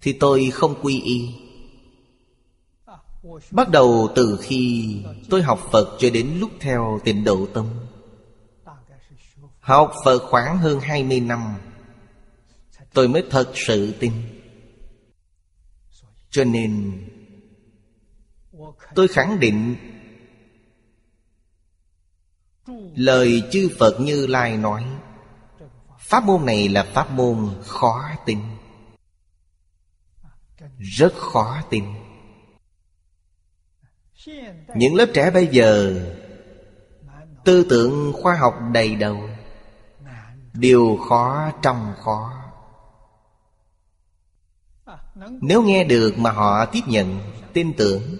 Thì tôi không quy y. Bắt đầu từ khi tôi học Phật cho đến lúc theo tịnh độ tông Học Phật khoảng hơn 20 năm Tôi mới thật sự tin. Cho nên Tôi khẳng định Lời chư Phật Như Lai nói, Pháp môn này là pháp môn khó tin. Rất khó tin. Những lớp trẻ bây giờ, Tư tưởng khoa học đầy đầu. Điều khó trong khó. Nếu nghe được mà họ tiếp nhận Tin tưởng,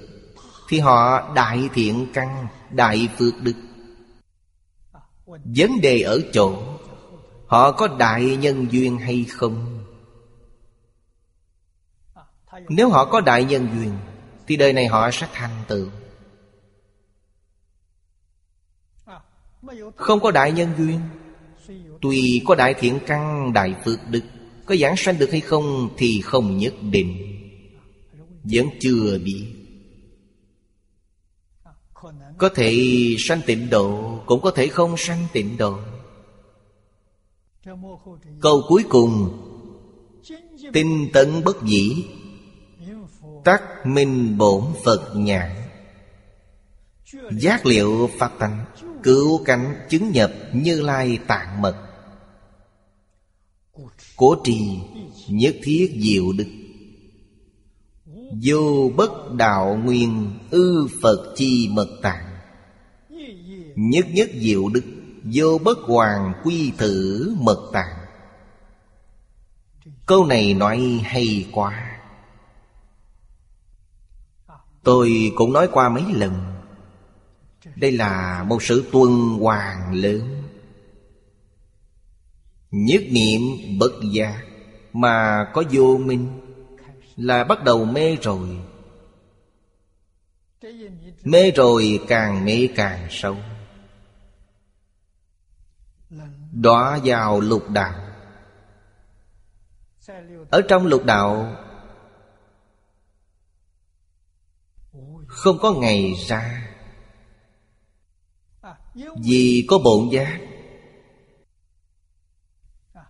Thì họ đại thiện căn, Đại phước đức. Vấn đề ở chỗ, Họ có đại nhân duyên hay không? Nếu họ có đại nhân duyên, Thì đời này họ sẽ thành tựu. Không có đại nhân duyên, tùy có đại thiện căn, đại phước đức, Có giảng sanh được hay không Thì không nhất định. Vẫn chưa biết có thể sanh tịnh độ, Cũng có thể không sanh tịnh độ. Câu cuối cùng, Tinh tấn bất dĩ Tắc minh bổn Phật nhãn Giác liệu phát tánh, Cứu cánh chứng nhập Như lai tạng mật. Cố trì Nhất thiết diệu đức. Vô bất đạo nguyên, Ư Phật chi mật tạng. Nhất nhất diệu đức, Vô bất hoàng quy thử mật tạng. Câu này nói hay quá. Tôi cũng nói qua mấy lần. Đây là một sự tuân hoàng lớn. Nhất niệm bất gia Mà có vô minh. Là bắt đầu mê rồi. Mê rồi càng mê càng sâu. Đọa vào lục đạo. Ở trong lục đạo, Không có ngày ra. Vì có bổn giác.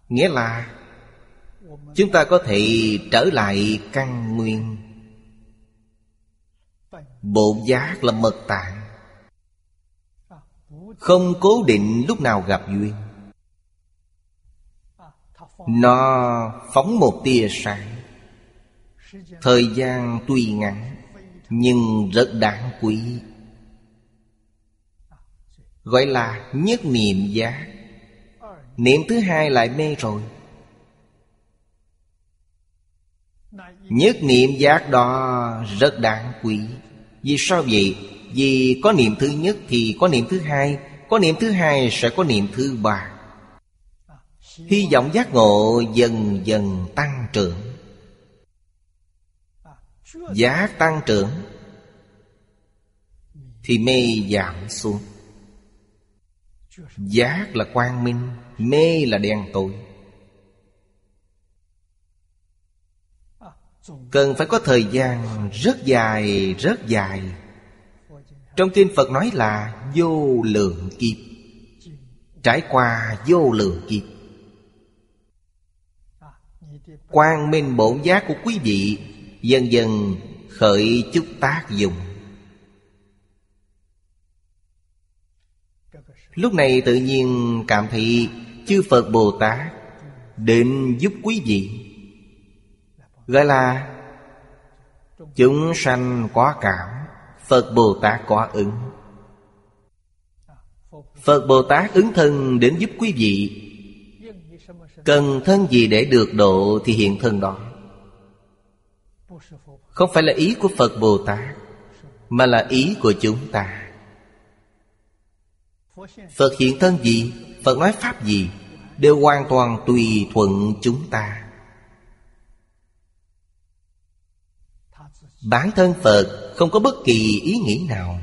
Nghĩa là Chúng ta có thể trở lại căn nguyên. Bộ giác là mật tạng. Không cố định lúc nào gặp duyên. Nó phóng một tia sáng. Thời gian tuy ngắn, Nhưng rất đáng quý. Gọi là nhất niệm giác. Niệm thứ hai lại mê rồi. Nhất niệm giác đó rất đáng quý. Vì sao vậy? Vì có niệm thứ nhất thì có niệm thứ hai, Có niệm thứ hai sẽ có niệm thứ ba. Hy vọng giác ngộ dần dần tăng trưởng. Giác tăng trưởng Thì mê giảm xuống. Giác là quang minh, Mê là đen tối. Cần phải có thời gian rất dài, rất dài. Trong kinh Phật nói là vô lượng kiếp. Trải qua vô lượng kiếp. Quang minh bổn giác của quý vị Dần dần khởi chút tác dụng. Lúc này tự nhiên cảm thị Chư Phật Bồ Tát Định giúp quý vị. Gọi là, Chúng sanh quá cảm, Phật Bồ Tát quá ứng. Phật Bồ Tát ứng thân đến giúp quý vị. Cần thân gì để được độ thì hiện thân đó. Không phải là ý của Phật Bồ Tát, Mà là ý của chúng ta. Phật hiện thân gì, Phật nói pháp gì, Đều hoàn toàn tùy thuận chúng ta. Bản thân Phật không có bất kỳ ý nghĩ nào,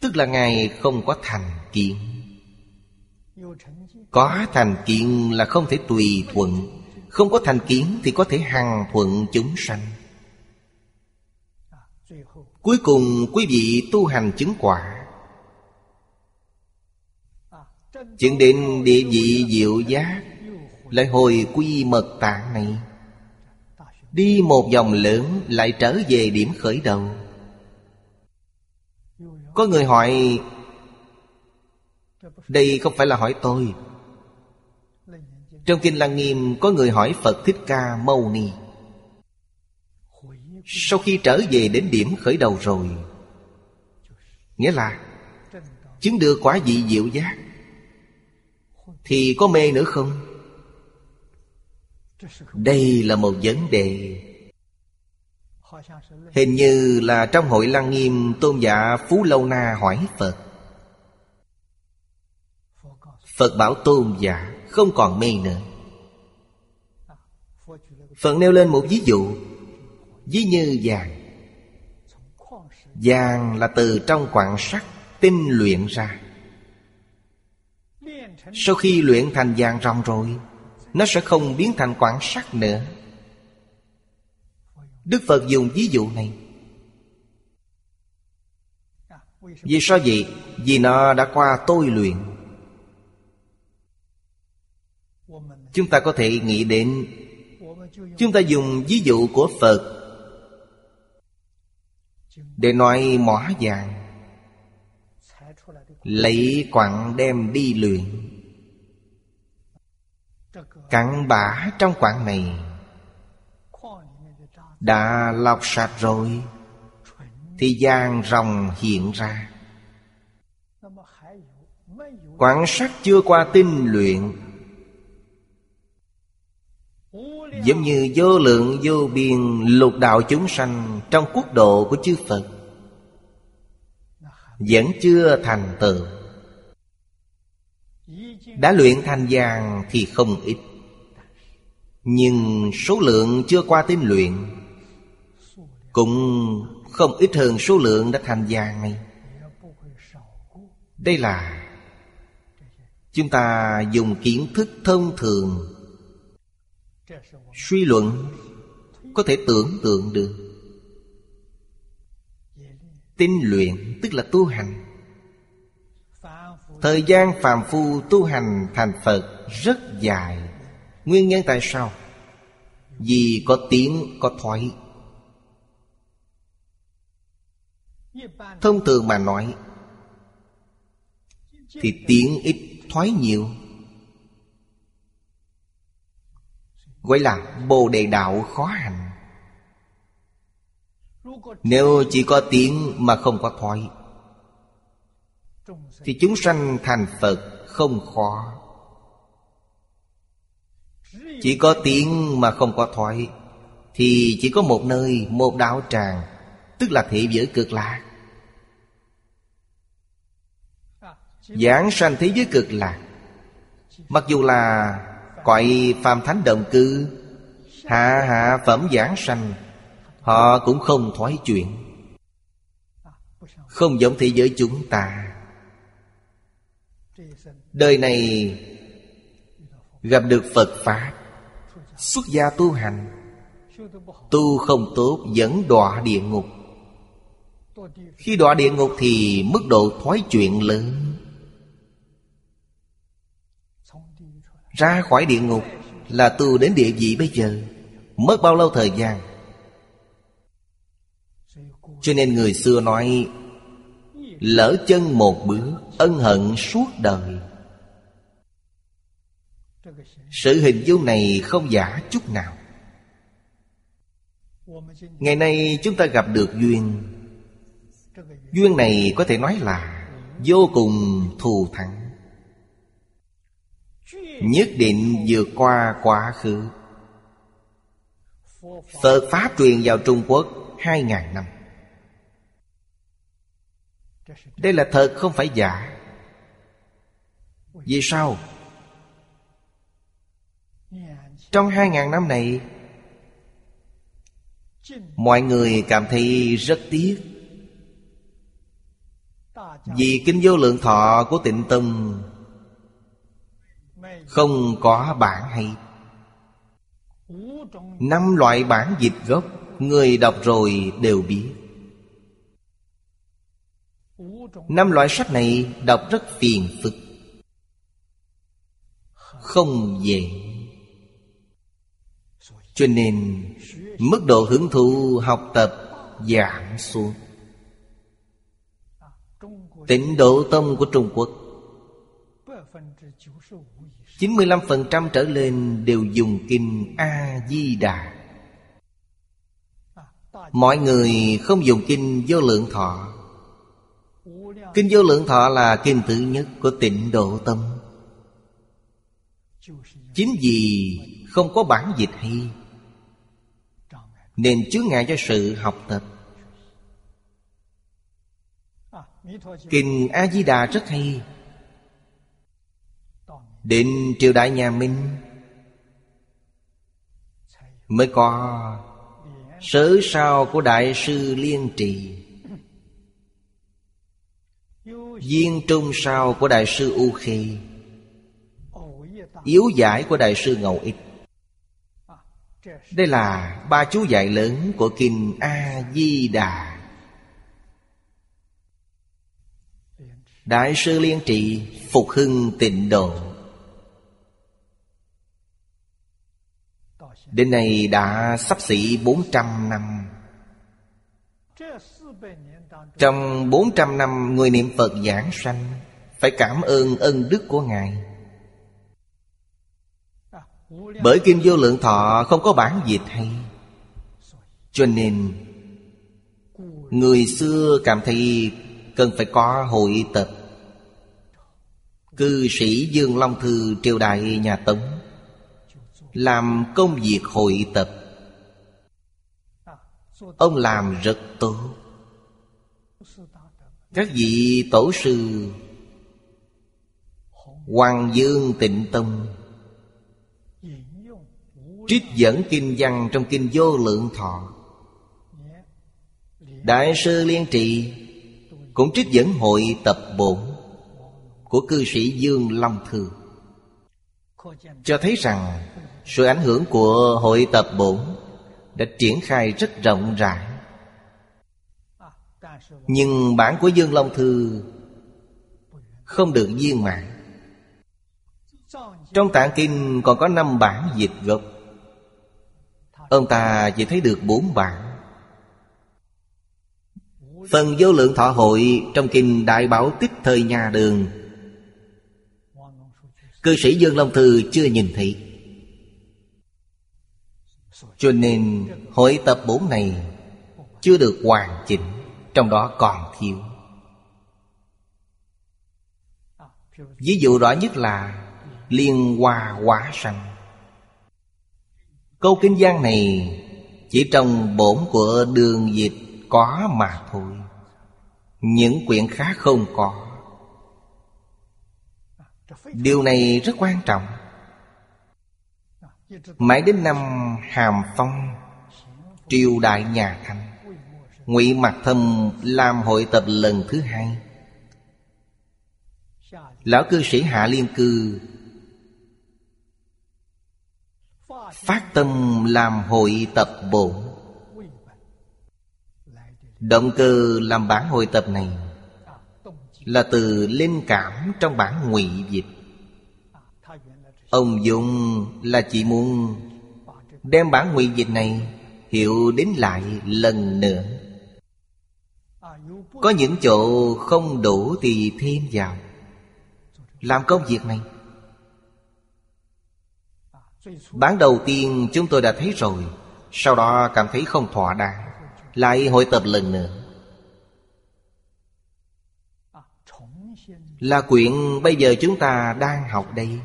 Tức là Ngài không có thành kiến. Có thành kiến là không thể tùy thuận, Không có thành kiến thì có thể hằng thuận chúng sanh. Cuối cùng, quý vị tu hành chứng quả. Chuyện đến địa vị diệu giác Lại hồi quy mật tạng này. Đi một vòng lớn lại trở về điểm khởi đầu. Có người hỏi, Đây không phải là hỏi tôi. Trong Kinh Lăng Nghiêm có người hỏi Phật Thích Ca Mâu Ni. Sau khi trở về đến điểm khởi đầu rồi, Nghĩa là Chứng được quả vị diệu giác, Thì có mê nữa không? Đây là một vấn đề hình như là trong hội lăng nghiêm tôn giả phú lâu na hỏi phật. Phật bảo tôn giả không còn mê nữa. Phật nêu lên một ví dụ, ví như vàng. Vàng là từ trong quặng sắt tinh luyện ra. Sau khi luyện thành vàng ròng rồi nó sẽ không biến thành quảng sắc nữa. Đức Phật dùng ví dụ này. Vì sao vậy? Vì nó đã qua tôi luyện. Chúng ta có thể nghĩ đến, Chúng ta dùng ví dụ của Phật Để nói mỏ vàng. Lấy quặng đem đi luyện. Cặn bã trong quặng này. Đã lọc sạch rồi, Thì giang rồng hiện ra. Quảng sắc chưa qua tinh luyện. Giống như vô lượng vô biên lục đạo chúng sanh Trong quốc độ của chư Phật, Vẫn chưa thành tựu. Đã luyện thành vàng thì không ít nhưng số lượng chưa qua tinh luyện, Cũng không ít hơn số lượng đã thành gia này Đây là Chúng ta dùng kiến thức thông thường, Suy luận Có thể tưởng tượng được. Tinh luyện tức là tu hành. Thời gian phàm phu tu hành thành Phật rất dài. Nguyên nhân tại sao? Vì có tiếng, có thoại. Thông thường mà nói, Thì tiếng ít thoái nhiều Gọi là bồ đề đạo khó hành Nếu chỉ có tiếng mà không có thoái Thì chúng sanh thành Phật không khó chỉ có tiếng mà không có thoại Thì chỉ có một nơi, Một đạo tràng, Tức là thị giới cực lạc. Giảng sanh thế giới cực lạc, Mặc dù là Cõi phàm thánh động cư, Hạ hạ phẩm giảng sanh, Họ cũng không thoái chuyện Không giống thế giới chúng ta. Đời này Gặp được Phật Pháp Xuất gia tu hành. Tu không tốt vẫn đọa địa ngục. Khi đọa địa ngục thì mức độ thoái chuyện lớn. Ra khỏi địa ngục là tu đến địa vị bây giờ, Mất bao lâu thời gian? Cho nên người xưa nói, Lỡ chân một bước, Ân hận suốt đời. Sự hình dung này không giả chút nào. Ngày nay chúng ta gặp được duyên. Duyên này có thể nói là Vô cùng thù thắng. Nhất định vượt qua quá khứ. Phật Pháp truyền vào Trung Quốc hai ngàn năm. Đây là thật không phải giả. Vì sao? Trong hai ngàn năm này, Mọi người cảm thấy rất tiếc. Vì Kinh Vô Lượng Thọ của Tịnh tâm Không có bản hay. Năm loại bản dịch gốc Người đọc rồi đều biết. Năm loại sách này đọc rất phiền phức, Không dễ. Cho nên, Mức độ hưởng thụ học tập giảm xuống. Tịnh độ tâm của Trung Quốc 95% trở lên đều dùng kinh A-di-đà Mọi người không dùng kinh vô lượng thọ. Kinh vô lượng thọ là kinh thứ nhất của tịnh độ tâm. Chính vì không có bản dịch hay nên chứa ngại cho sự học tập. Kinh A-di-đà rất hay. Đến triều đại nhà Minh Mới có Sớ sao của Đại sư Liên Trì. Viên trung sao của Đại sư U Khê. Yếu giải của Đại sư Ngầu Ích. Đây là ba chú giải lớn của Kinh A-di-đà. Đại sư Liên Trị Phục hưng tịnh độ. Đến nay đã sắp xỉ 400 năm. Trong 400 năm, người niệm Phật giảng sanh, Phải cảm ơn ân đức của Ngài. Bởi kim Vô Lượng Thọ không có bản dịch hay. Cho nên, Người xưa cảm thấy cần phải có hội tập Cư sĩ Dương Long Thư, triều đại nhà Tống, làm công việc hội tập ông làm rất tốt. Các vị tổ sư, hoàng dương tịnh tông trích dẫn kinh văn trong kinh vô lượng thọ. Đại sư liên trì cũng trích dẫn hội tập bổn của cư sĩ dương long thư, cho thấy rằng sự ảnh hưởng của hội tập bổn Đã triển khai rất rộng rãi. Nhưng bản của Dương Long Thư Không được viên mãn. Trong tạng kinh còn có năm bản dịch gốc. Ông ta chỉ thấy được bốn bản Phần vô lượng thọ hội Trong kinh Đại Bảo Tích Thời Nhà Đường. Cư sĩ Dương Long Thư chưa nhìn thấy. Cho nên hội tập bốn này Chưa được hoàn chỉnh, Trong đó còn thiếu. Ví dụ rõ nhất là Liên hoa hóa sanh. Câu kinh văn này Chỉ trong bổn của đường dịch có mà thôi. Những quyển khác không có. Điều này rất quan trọng. Mãi đến năm Hàm Phong, Triều đại nhà Thanh Ngụy Mặc Thâm làm hội tập lần thứ hai. Lão cư sĩ Hạ Liên Cư Phát tâm làm hội tập bổn Động cơ làm bản hội tập này Là từ linh cảm trong bản ngụy dịch Ông dùng là chỉ muốn Đem bản Ngụy dịch này hiểu đến lại lần nữa. Có những chỗ không đủ thì thêm vào. Làm công việc này Bản đầu tiên chúng tôi đã thấy rồi, Sau đó cảm thấy không thỏa đáng, Lại hội tập lần nữa. Là quyển bây giờ chúng ta đang học đây.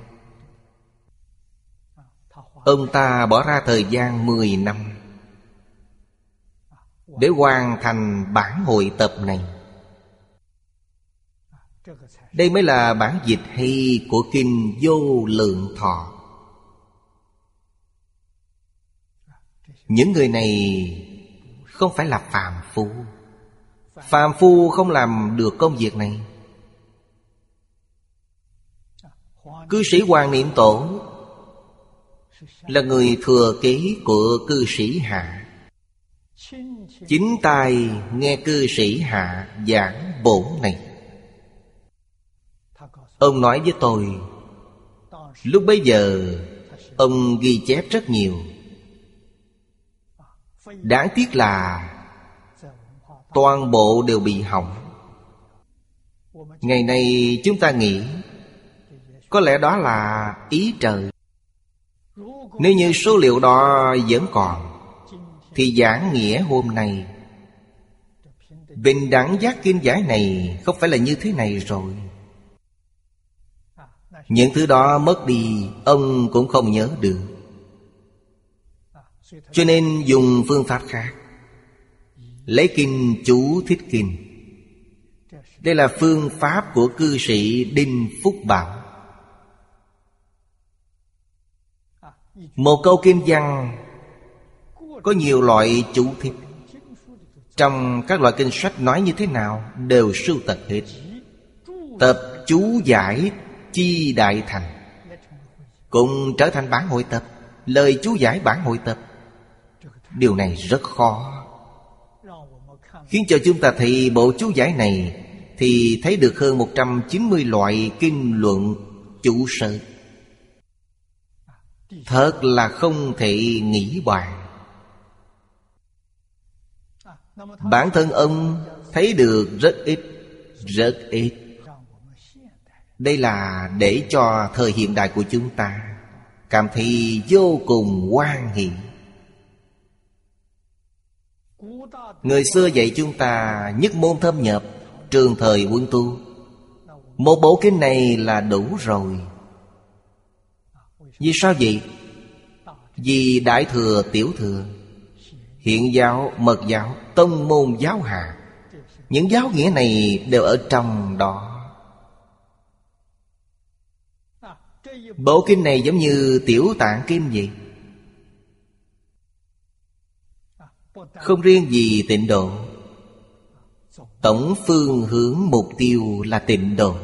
Ông ta bỏ ra thời gian 10 năm Để hoàn thành bản hội tập này. Đây mới là bản dịch hay của Kinh Vô Lượng Thọ. Những người này không phải là phàm phu. Phàm phu không làm được công việc này. Cư sĩ Hoàng Niệm Tổ Là người thừa kế của cư sĩ Hạ. Chính tay nghe cư sĩ Hạ giảng bổn này. Ông nói với tôi, Lúc bấy giờ, Ông ghi chép rất nhiều. Đáng tiếc là Toàn bộ đều bị hỏng. Ngày nay chúng ta nghĩ, Có lẽ đó là ý trời. Nếu như số liệu đó vẫn còn, Thì giảng nghĩa hôm nay. Bình đẳng giác kinh giải này Không phải là như thế này rồi. Những thứ đó mất đi, Ông cũng không nhớ được cho nên dùng phương pháp khác. Lấy kinh chú thích kinh. Đây là phương pháp của cư sĩ Đinh Phúc Bảo. Một câu kinh văn Có nhiều loại chú thích. Trong các loại kinh sách nói như thế nào Đều sưu tập hết. Tập chú giải chi đại thành. Cũng trở thành bản hội tập, Lời chú giải bản hội tập. Điều này rất khó. Khiến cho chúng ta thấy bộ chú giải này Thì thấy được hơn 190 loại kinh luận chủ sở. Thật là không thể nghĩ bàn. Bản thân ông thấy được rất ít Rất ít. Đây là để cho thời hiện đại của chúng ta Cảm thấy vô cùng quan hệ. Người xưa dạy chúng ta nhất môn thâm nhập Trường thời quân tu. Một bộ kinh này là đủ rồi. Vì sao vậy? Vì Đại Thừa Tiểu Thừa Hiện giáo, Mật giáo, Tông môn giáo hạ Những giáo nghĩa này đều ở trong đó. Bộ kinh này giống như tiểu tạng kim vậy. Không riêng gì tịnh độ, Tổng phương hướng mục tiêu là tịnh độ.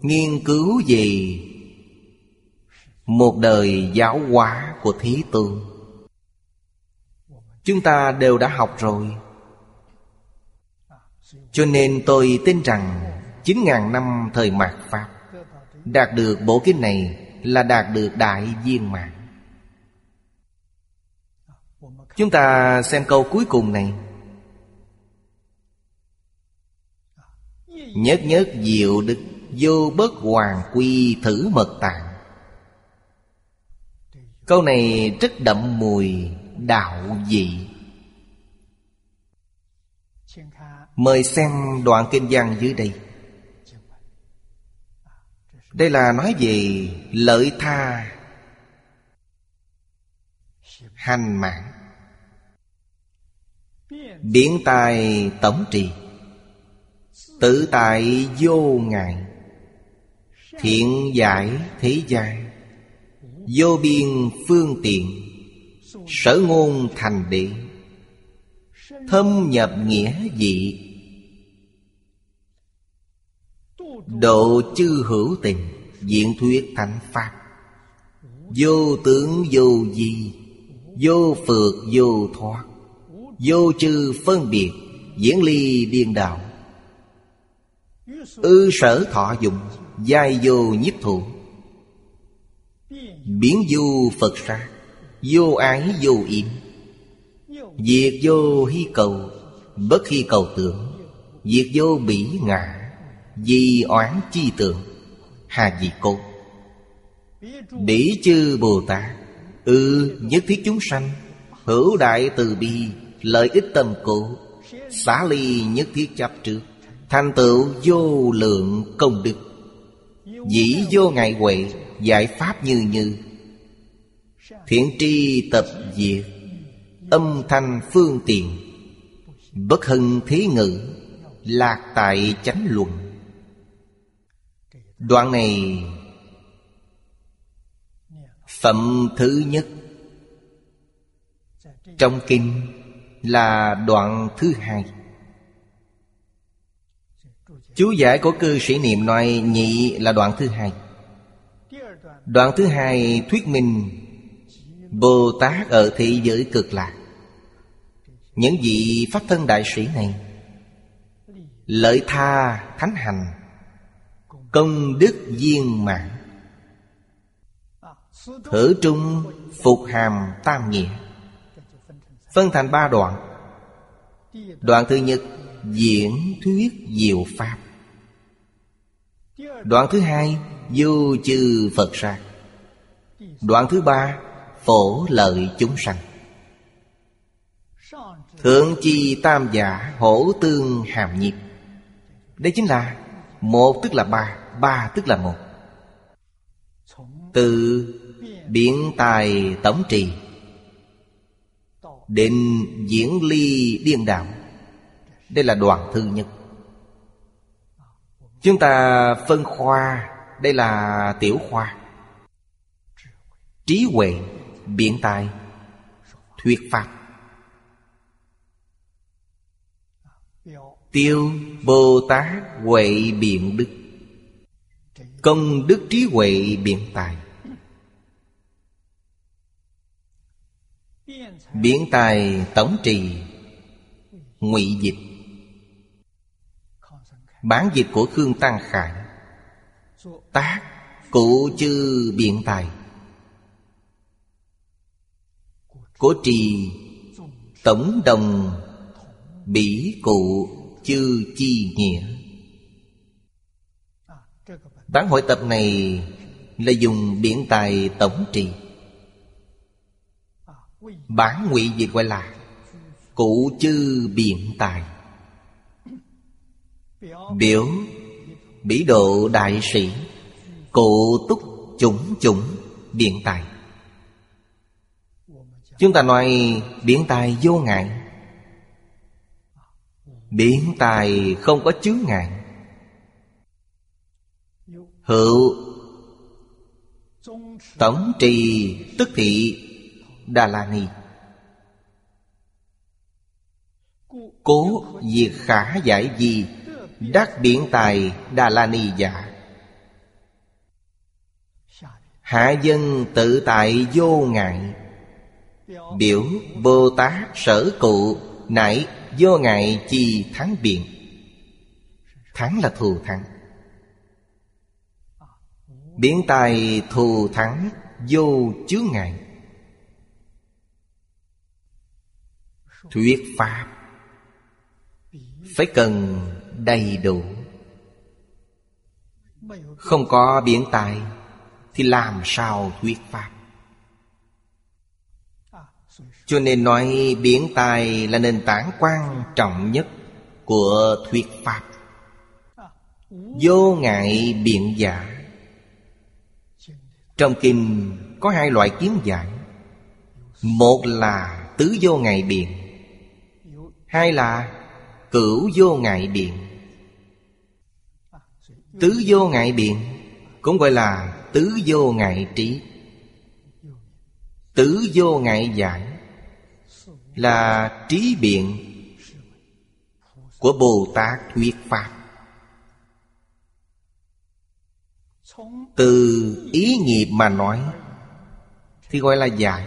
Nghiên cứu về Một đời giáo hóa của Thí Tôn. Chúng ta đều đã học rồi. Cho nên tôi tin rằng 9.000 năm thời mạt Pháp Đạt được bộ kinh này là đạt được đại viên mãn. Chúng ta xem câu cuối cùng này. Nhất nhất diệu đức, Vô bất hoàng quy thử mật tạng. Câu này rất đậm mùi đạo dị. Mời xem đoạn kinh văn dưới đây. Đây là nói về lợi tha, Hành mạng. Điển tài tổng trì Tự tại vô ngại Thiện giải thế gian, Vô biên phương tiện, Sở ngôn thành đệ Thâm nhập nghĩa dị, Độ chư hữu tình, Diện thuyết thánh pháp. Vô tướng vô di, Vô phược vô thoát. Vô chư phân biệt Diễn ly điên đạo Ư sở thọ dụng Giai vô nhiếp thủ. Biến du Phật ra Vô ái vô yểm Diệt vô hy cầu Bất hy cầu tưởng. Diệt vô bỉ ngã Di oán chi tưởng. Hà dị cốt Bỉ chư Bồ Tát ư ừ, nhất thiết chúng sanh Hữu đại từ bi Lợi ích tâm cụ Xá ly nhất thiết chấp trước. Thành tựu vô lượng công đức. Dĩ vô ngại huệ, Giải pháp như như. Thiện tri tập diệt, Âm thanh phương tiện. Bất hưng thí ngữ Lạc tại chánh luận. Đoạn này, Phẩm thứ nhất. Trong kinh là đoạn thứ hai. Chú giải của cư sĩ niệm nói nhị là đoạn thứ hai. Đoạn thứ hai thuyết minh Bồ Tát ở thị giới cực lạc. Những vị Pháp thân đại sĩ này Lợi tha thánh hành, Công đức viên mãn Thử trung phục hàm tam nghĩa. Phân thành ba đoạn. Đoạn thứ nhất, Diễn thuyết diệu Pháp. Đoạn thứ hai Du chư Phật ra Đoạn thứ ba, Phổ lợi chúng sanh. Thượng chi tam giả hổ tương hàm nhiệt. Đây chính là Một tức là ba Ba tức là một. Từ biện tài tổng trì. Định diễn ly điên đạo Đây là đoạn thứ nhất. Chúng ta phân khoa, Đây là tiểu khoa. Trí huệ Biện tài, Thuyết pháp. Tiêu Bồ Tát Huệ Biện Đức. Công đức trí huệ biện tài. Biện tài tổng trì, ngụy dịch. Bản dịch của Khương Tăng Khải. Tác Cụ chư biện tài. Cố trì Tổng đồng, Bỉ cụ chư chi nghĩa. Bản hội tập này là dùng biện tài tổng trì. Bản ngụy dịch gọi là Cụ chư biện tài. Biểu Bỉ độ đại sĩ, Cụ túc chủng chủng biện tài. Chúng ta nói biện tài vô ngại. Biện tài không có chướng ngại. Hữu Tổng trì tức thị Đà La Ni Cố diệt khả giải gì Đắc biển tài Đà La Ni giả. Hạ dân tự tại vô ngại. Biểu Bồ Tát sở cụ Nại vô ngại chi thắng biện Thắng là thù thắng. Biển tài thù thắng, vô chướng ngại. Thuyết Pháp. Phải cần đầy đủ. Không có biển tài Thì làm sao thuyết Pháp? Cho nên nói biển tài là nền tảng quan trọng nhất Của thuyết Pháp. Vô ngại biện giả. Trong kinh có hai loại kiến giải. Một là tứ vô ngại biện. Hai là, cửu vô ngại biện. Tứ vô ngại biện Cũng gọi là tứ vô ngại trí. Tứ vô ngại giải Là trí biện Của Bồ Tát thuyết Pháp. Từ ý nghiệp mà nói Thì gọi là giải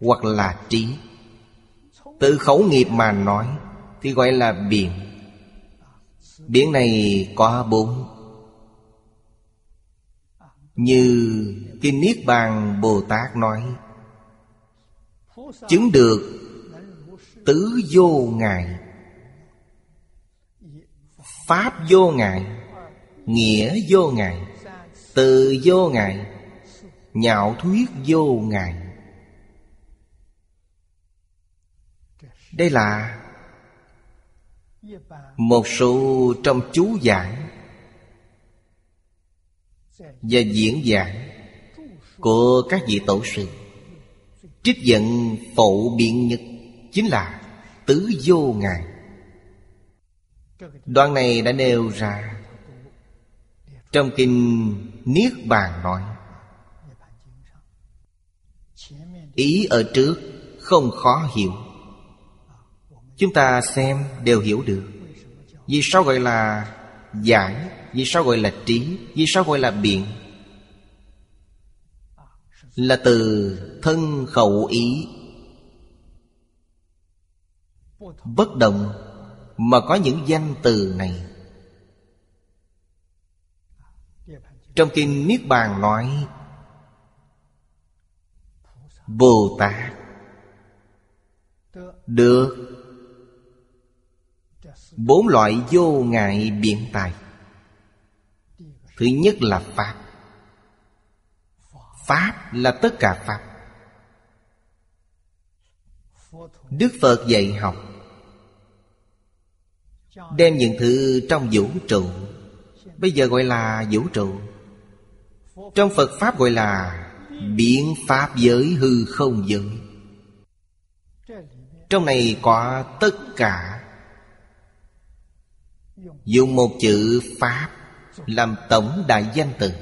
Hoặc là trí từ khẩu nghiệp mà nói, Thì gọi là biển. Biển này có bốn. Như Kinh Niết Bàn Bồ Tát nói, Chứng được Tứ vô ngại Pháp vô ngại Nghĩa vô ngại Từ vô ngại Nhạo thuyết vô ngại Đây là Một số trong chú giảng Và diễn giảng Của các vị tổ sư. Trích dẫn phổ biện nhất Chính là tứ vô ngại Đoạn này đã nêu ra Trong kinh Niết Bàn nói, Ý ở trước không khó hiểu. Chúng ta xem đều hiểu được. Vì sao gọi là giải, Vì sao gọi là trí, Vì sao gọi là biện? Là từ thân khẩu ý. Bất động Mà có những danh từ này. Trong kinh Niết Bàn nói, Bồ Tát Được Bốn loại vô ngại biện tài. Thứ nhất là Pháp. Pháp là tất cả Pháp. Đức Phật dạy học, Đem những thứ trong vũ trụ, Bây giờ gọi là vũ trụ. Trong Phật Pháp gọi là Biện Pháp giới hư không giới. Trong này có tất cả Dùng một chữ Pháp Làm tổng đại danh từ.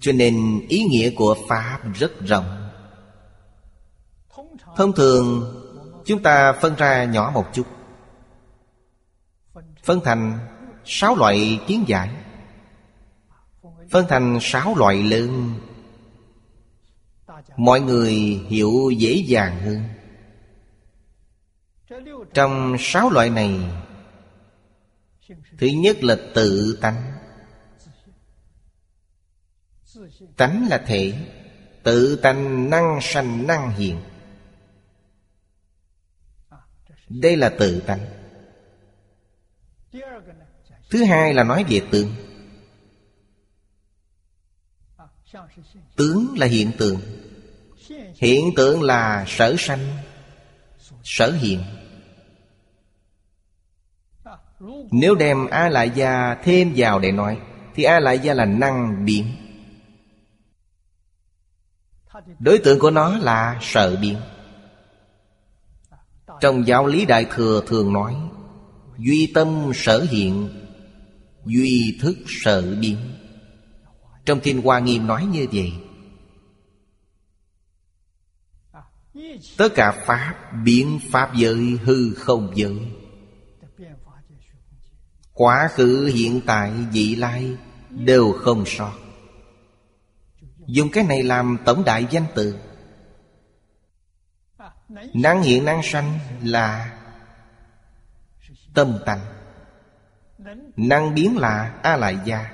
Cho nên ý nghĩa của Pháp rất rộng. Thông thường, Chúng ta phân ra nhỏ một chút. Phân thành sáu loại kiến giải. Phân thành sáu loại lớn. Mọi người hiểu dễ dàng hơn. Trong sáu loại này, Thứ nhất là tự tánh. Tánh là thể, Tự tánh năng sanh năng hiện. Đây là tự tánh. Thứ hai là nói về tướng. Tướng là hiện tượng. Hiện tượng là sở sanh, Sở hiện. Nếu đem A Lại Gia thêm vào để nói, Thì A Lại Gia là năng biến. Đối tượng của nó là sợ biến. Trong giáo lý Đại Thừa thường nói, Duy tâm sở hiện, Duy thức sở biến. Trong Kinh Hoa Nghiêm nói như vậy. Tất cả Pháp biến Pháp giới hư không giới. Quá khứ hiện tại vị lai Đều không sót Dùng cái này làm tổng đại danh từ. Năng hiện năng sanh là Tâm tánh. Năng biến là A Lại Gia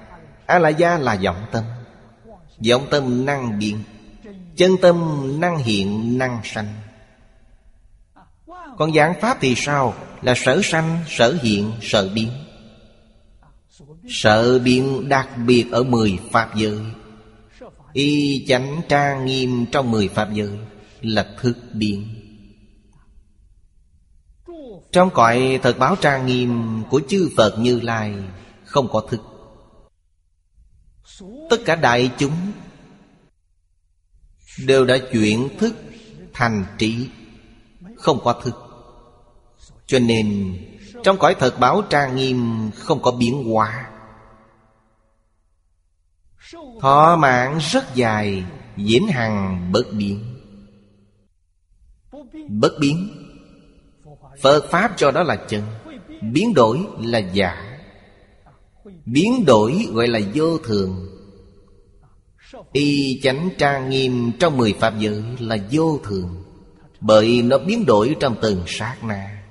A Lại Gia là vọng tâm. Vọng tâm năng biến. Chân tâm năng hiện năng sanh. Còn giảng Pháp thì sao? Là sở sanh, sở hiện, sở biến sợ biến đặc biệt ở mười Pháp giới. Y chánh trang nghiêm trong mười Pháp giới Là thức biến Trong cõi thật báo trang nghiêm của chư Phật Như Lai, Không có thức. Tất cả đại chúng Đều đã chuyển thức thành trí, Không có thức. Cho nên, Trong cõi thật báo trang nghiêm Không có biến hóa. Thọ mạng rất dài Diễn hằng, bất biến. Bất biến. Phật Pháp cho đó là chân. Biến đổi là giả. Biến đổi gọi là vô thường. Y chánh trang nghiêm trong mười Pháp giới là vô thường, Bởi nó biến đổi trong từng sát na.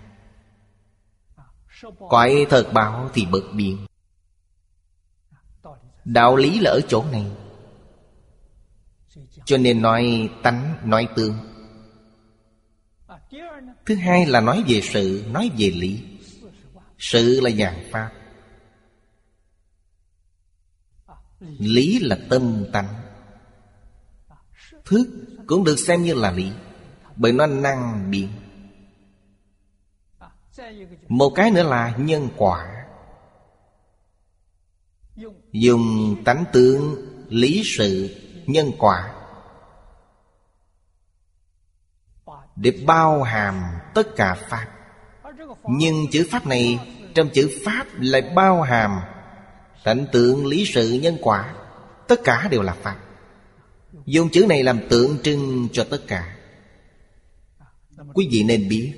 Cõi thật báo thì bất biến. Đạo lý là ở chỗ này. Cho nên nói tánh, nói tương. Thứ hai là nói về sự, Nói về lý. Sự là dạng pháp. Lý là tâm tánh. Thức cũng được xem như là lý, Bởi nó năng biến. Một cái nữa là nhân quả. Dùng tánh tướng, Lý sự, Nhân quả. Để bao hàm tất cả Pháp. Nhưng chữ Pháp này, Trong chữ Pháp lại bao hàm Tánh tượng lý sự, nhân quả. Tất cả đều là Pháp. Dùng chữ này làm tượng trưng cho tất cả. Quý vị nên biết,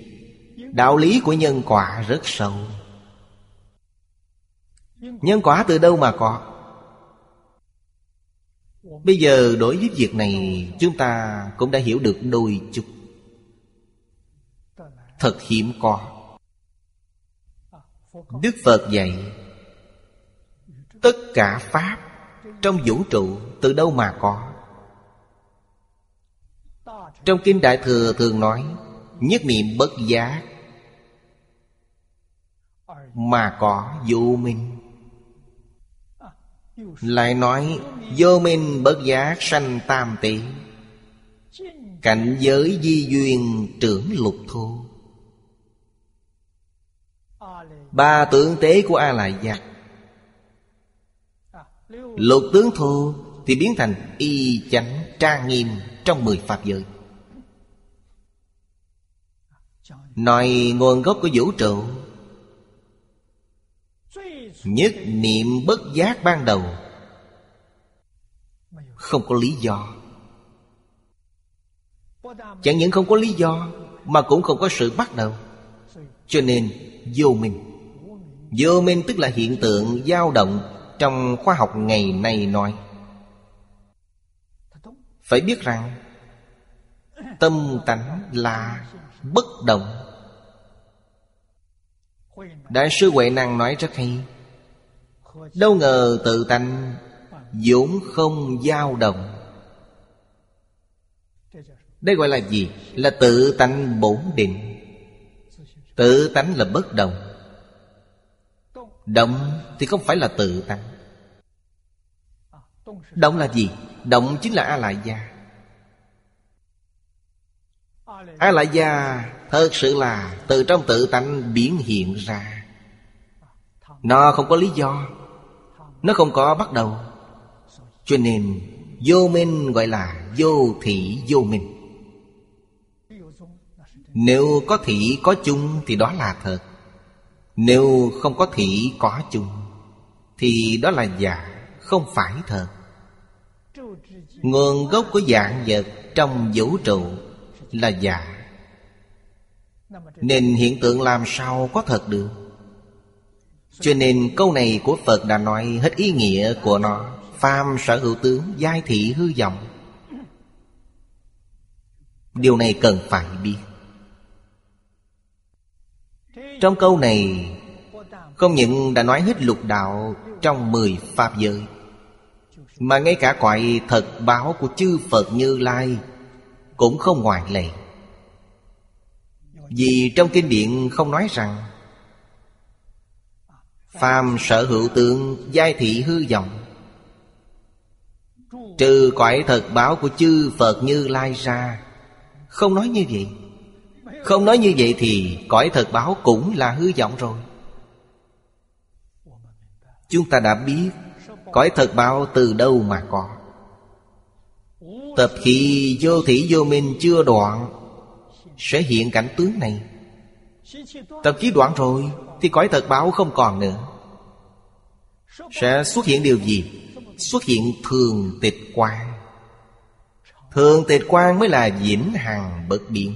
Đạo lý của nhân quả rất sâu. Nhân quả từ đâu mà có? Bây giờ đối với việc này, Chúng ta cũng đã hiểu được đôi chút. Thật hiếm có. Đức Phật dạy, Tất cả Pháp Trong vũ trụ từ đâu mà có? Trong Kinh Đại Thừa thường nói, Nhất niệm bất giác Mà có vô minh. Lại nói, Vô minh bất giác sanh tam tỷ, Cảnh giới di duyên trưởng lục thô. Ba tướng tế của A Lại Giác Lục tướng thô Thì biến thành y chánh trang nghiêm Trong mười pháp giới. Nói nguồn gốc của vũ trụ Nhất niệm bất giác ban đầu. Không có lý do. Chẳng những không có lý do, Mà cũng không có sự bắt đầu. Cho nên, vô minh. Vô minh tức là hiện tượng dao động Trong khoa học ngày nay nói. Phải biết rằng, Tâm tánh là bất động. Đại sư Huệ Năng nói rất hay. Đâu ngờ tự tánh vốn không dao động. Đây gọi là gì? Là tự tánh bổn định. Tự tánh là bất động. Động thì không phải là tự tánh. Động là gì? Động chính là A-lại gia A-lại gia thật sự là từ trong tự tánh biến hiện ra. Nó không có lý do. Nó không có bắt đầu. Cho nên, vô minh gọi là vô thị vô minh. Nếu có thị có chung thì đó là thật. Nếu không có thị có chung Thì đó là giả, Không phải thật. Nguồn gốc của dạng vật Trong vũ trụ Là giả. Nên hiện tượng làm sao có thật được? Cho nên câu này của Phật đã nói Hết ý nghĩa của nó. Phàm sở hữu tướng, Giai thị hư vọng. Điều này cần phải biết. Trong câu này, Không những đã nói hết lục đạo Trong mười Pháp giới, Mà ngay cả cõi thật báo của chư Phật Như Lai Cũng không ngoại lệ. Vì trong kinh điển không nói rằng Phàm sở hữu tượng giai thị hư vọng. Trừ cõi thật báo của chư Phật Như Lai ra, Không nói như vậy. Không nói như vậy thì cõi thật báo cũng là hư vọng rồi. Chúng ta đã biết Cõi thật báo từ đâu mà có. Tập khi vô thủy vô minh chưa đoạn, Sẽ hiện cảnh tướng này. Tập khí đoạn rồi thì cõi thật báo không còn nữa. Sẽ xuất hiện điều gì? Xuất hiện thường tịch quan Thường tịch quan mới là vĩnh hằng bất biến.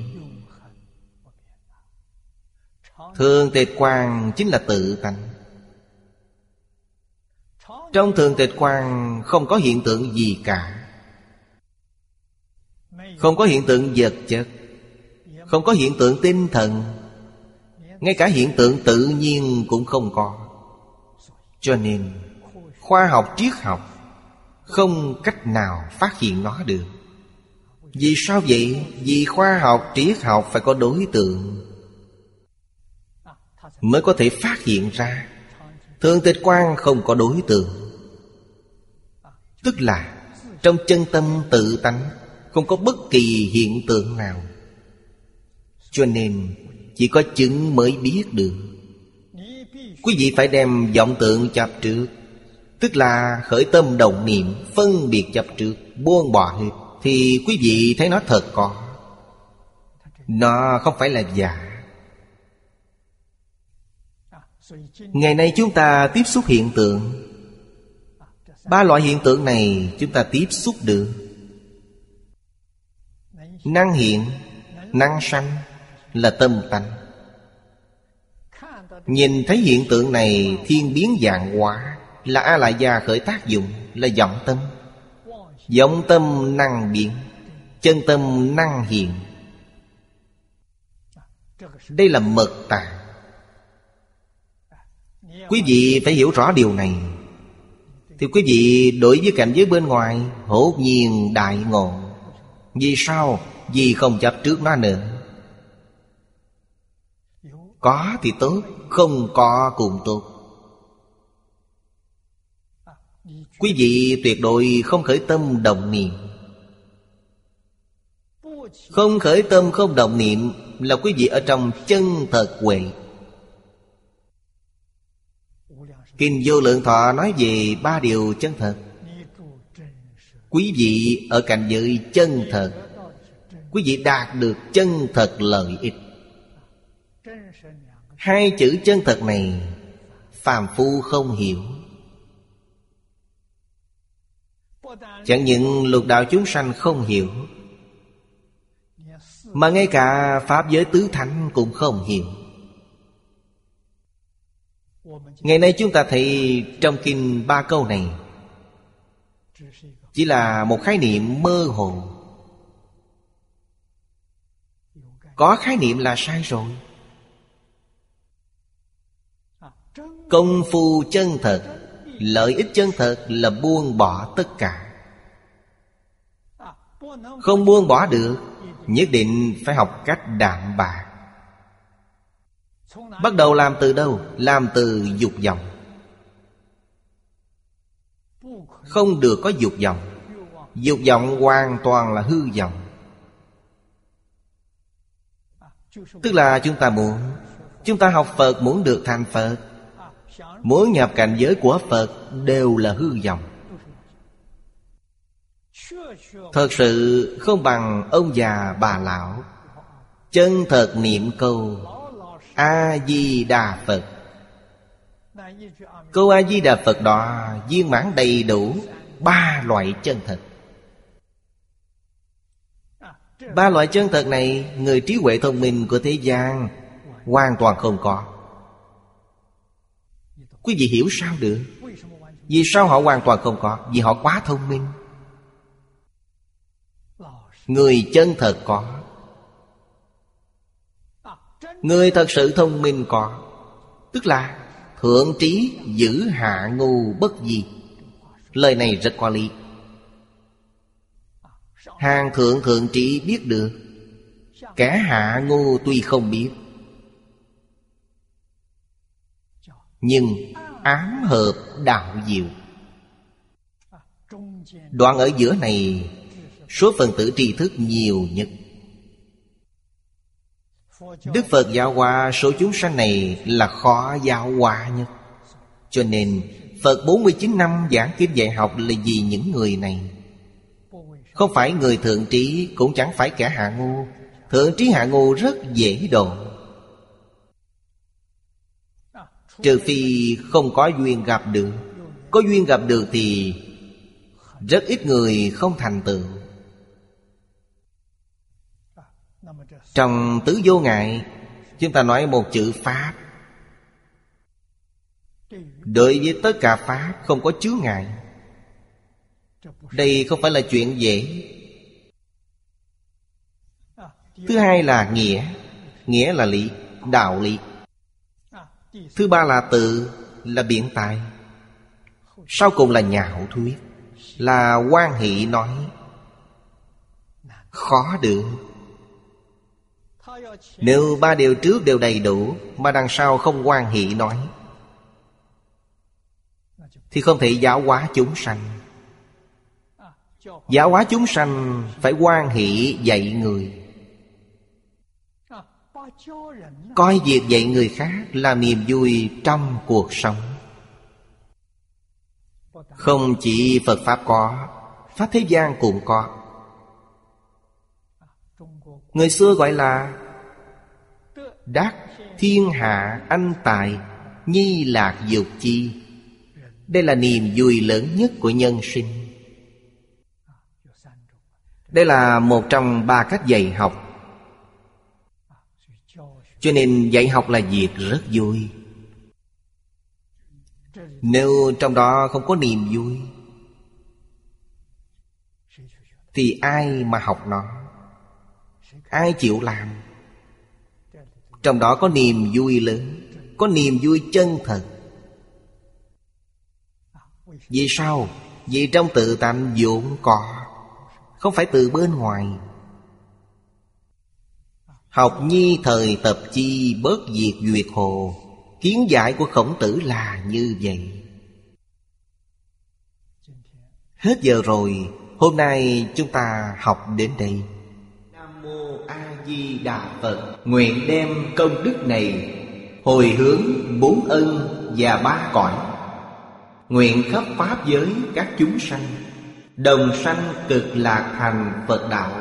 Thường tịch quan chính là tự tánh. Trong thường tịch quan không có hiện tượng gì cả. Không có hiện tượng vật chất. Không có hiện tượng tinh thần. Ngay cả hiện tượng tự nhiên cũng không có. Cho nên Khoa học triết học Không cách nào phát hiện nó được. Vì sao vậy? Vì khoa học, triết học phải có đối tượng Mới có thể phát hiện ra. Thường tịch quan không có đối tượng. Tức là Trong chân tâm tự tánh Không có bất kỳ hiện tượng nào. Cho nên chỉ có chứng mới biết được. Quý vị phải đem vọng tượng chập trước. Tức là khởi tâm đồng niệm, Phân biệt chập trước, Buông bỏ hết, Thì quý vị thấy nó thật có. Nó không phải là giả. Ngày nay chúng ta tiếp xúc hiện tượng. Ba loại hiện tượng này chúng ta tiếp xúc được. Năng hiện, Năng sanh. Là tâm tánh. Nhìn thấy hiện tượng này, Thiên biến dạng hóa, Là A Lại Gia khởi tác dụng Là vọng tâm. Vọng tâm năng biến, Chân tâm năng hiện. Đây là mật tạng. Quý vị phải hiểu rõ điều này. Thì quý vị, đối với cảnh giới bên ngoài Hốt nhiên đại ngộ. Vì sao? Vì không chấp trước nó nữa. Có thì tốt, Không có cũng tốt. Quý vị tuyệt đối không khởi tâm đồng niệm. Không khởi tâm không đồng niệm Là quý vị ở trong chân thật huệ. Kinh vô lượng thọ nói về ba điều chân thật. Quý vị ở cảnh giới chân thật. Quý vị đạt được chân thật lợi ích. Hai chữ chân thật này, phàm phu không hiểu. Chẳng những lục đạo chúng sanh không hiểu, Mà ngay cả Pháp giới tứ thánh cũng không hiểu. Ngày nay chúng ta thấy trong kinh ba câu này, Chỉ là một khái niệm mơ hồ. Có khái niệm là sai rồi. Công phu chân thật, Lợi ích chân thật là buông bỏ tất cả. Không buông bỏ được, Nhất định phải học cách đạm bạc. Bắt đầu làm từ đâu? Làm từ dục vọng. Không được có dục vọng. Dục vọng hoàn toàn là hư vọng. Tức là chúng ta muốn, Chúng ta học Phật muốn được thành Phật mỗi nhập cảnh giới của Phật Đều là hư vọng. Thật sự không bằng ông già bà lão. Chân thật niệm câu, A-di-đà Phật. Câu A-di-đà Phật đó viên mãn đầy đủ Ba loại chân thật. Ba loại chân thật này Người trí huệ thông minh của thế gian Hoàn toàn không có. Quý vị hiểu sao được? Vì sao họ hoàn toàn không có? Vì họ quá thông minh. Người chân thật có. Người thật sự thông minh có. Tức là Thượng trí giữ hạ ngu bất di. Lời này rất có lý. Hàng thượng thượng trí biết được. Kẻ hạ ngu tuy không biết Nhưng ám hợp đạo diệu Đoạn ở giữa này, Số phần tử tri thức nhiều nhất. Đức Phật giáo hóa số chúng sanh này là khó giáo hóa nhất. Cho nên, Phật 49 năm giảng kinh dạy học là vì những người này. Không phải người thượng trí, cũng chẳng phải kẻ hạ ngu. Thượng trí hạ ngu rất dễ độ Trừ phi không có duyên gặp được. Có duyên gặp được thì Rất ít người không thành tựu. Trong tứ vô ngại Chúng ta nói một chữ Pháp. Đối với tất cả Pháp không có chướng ngại. Đây không phải là chuyện dễ. Thứ hai là nghĩa. Nghĩa là lý, đạo lý. Thứ ba là tự, là biện tài. Sau cùng là nhà hậu thuyết Là quan hệ nói Khó được. Nếu ba điều trước đều đầy đủ Mà đằng sau không quan hệ nói Thì không thể giáo hóa chúng sanh. Giáo hóa chúng sanh Phải quan hệ dạy người. Coi việc dạy người khác là niềm vui trong cuộc sống. Không chỉ Phật Pháp có, Pháp thế gian cũng có. Người xưa gọi là Đắc thiên hạ anh tài Nhi lạc dục chi. Đây là niềm vui lớn nhất của nhân sinh. Đây là một trong ba cách dạy học cho nên dạy học là việc rất vui. Nếu trong đó không có niềm vui, Thì ai mà học nó? Ai chịu làm? Trong đó có niềm vui lớn, Có niềm vui chân thật. Vì sao? Vì trong tự tánh vốn có, Không phải từ bên ngoài. Học nhi thời tập chi bớt diệt duyệt hồ. Kiến giải của khổng tử là như vậy. Hết giờ rồi, Hôm nay chúng ta học đến đây. Nam Mô A Di Đà Phật, Nguyện đem công đức này Hồi hướng bốn ân và ba cõi. Nguyện khắp Pháp giới các chúng sanh, Đồng sanh cực lạc thành Phật đạo.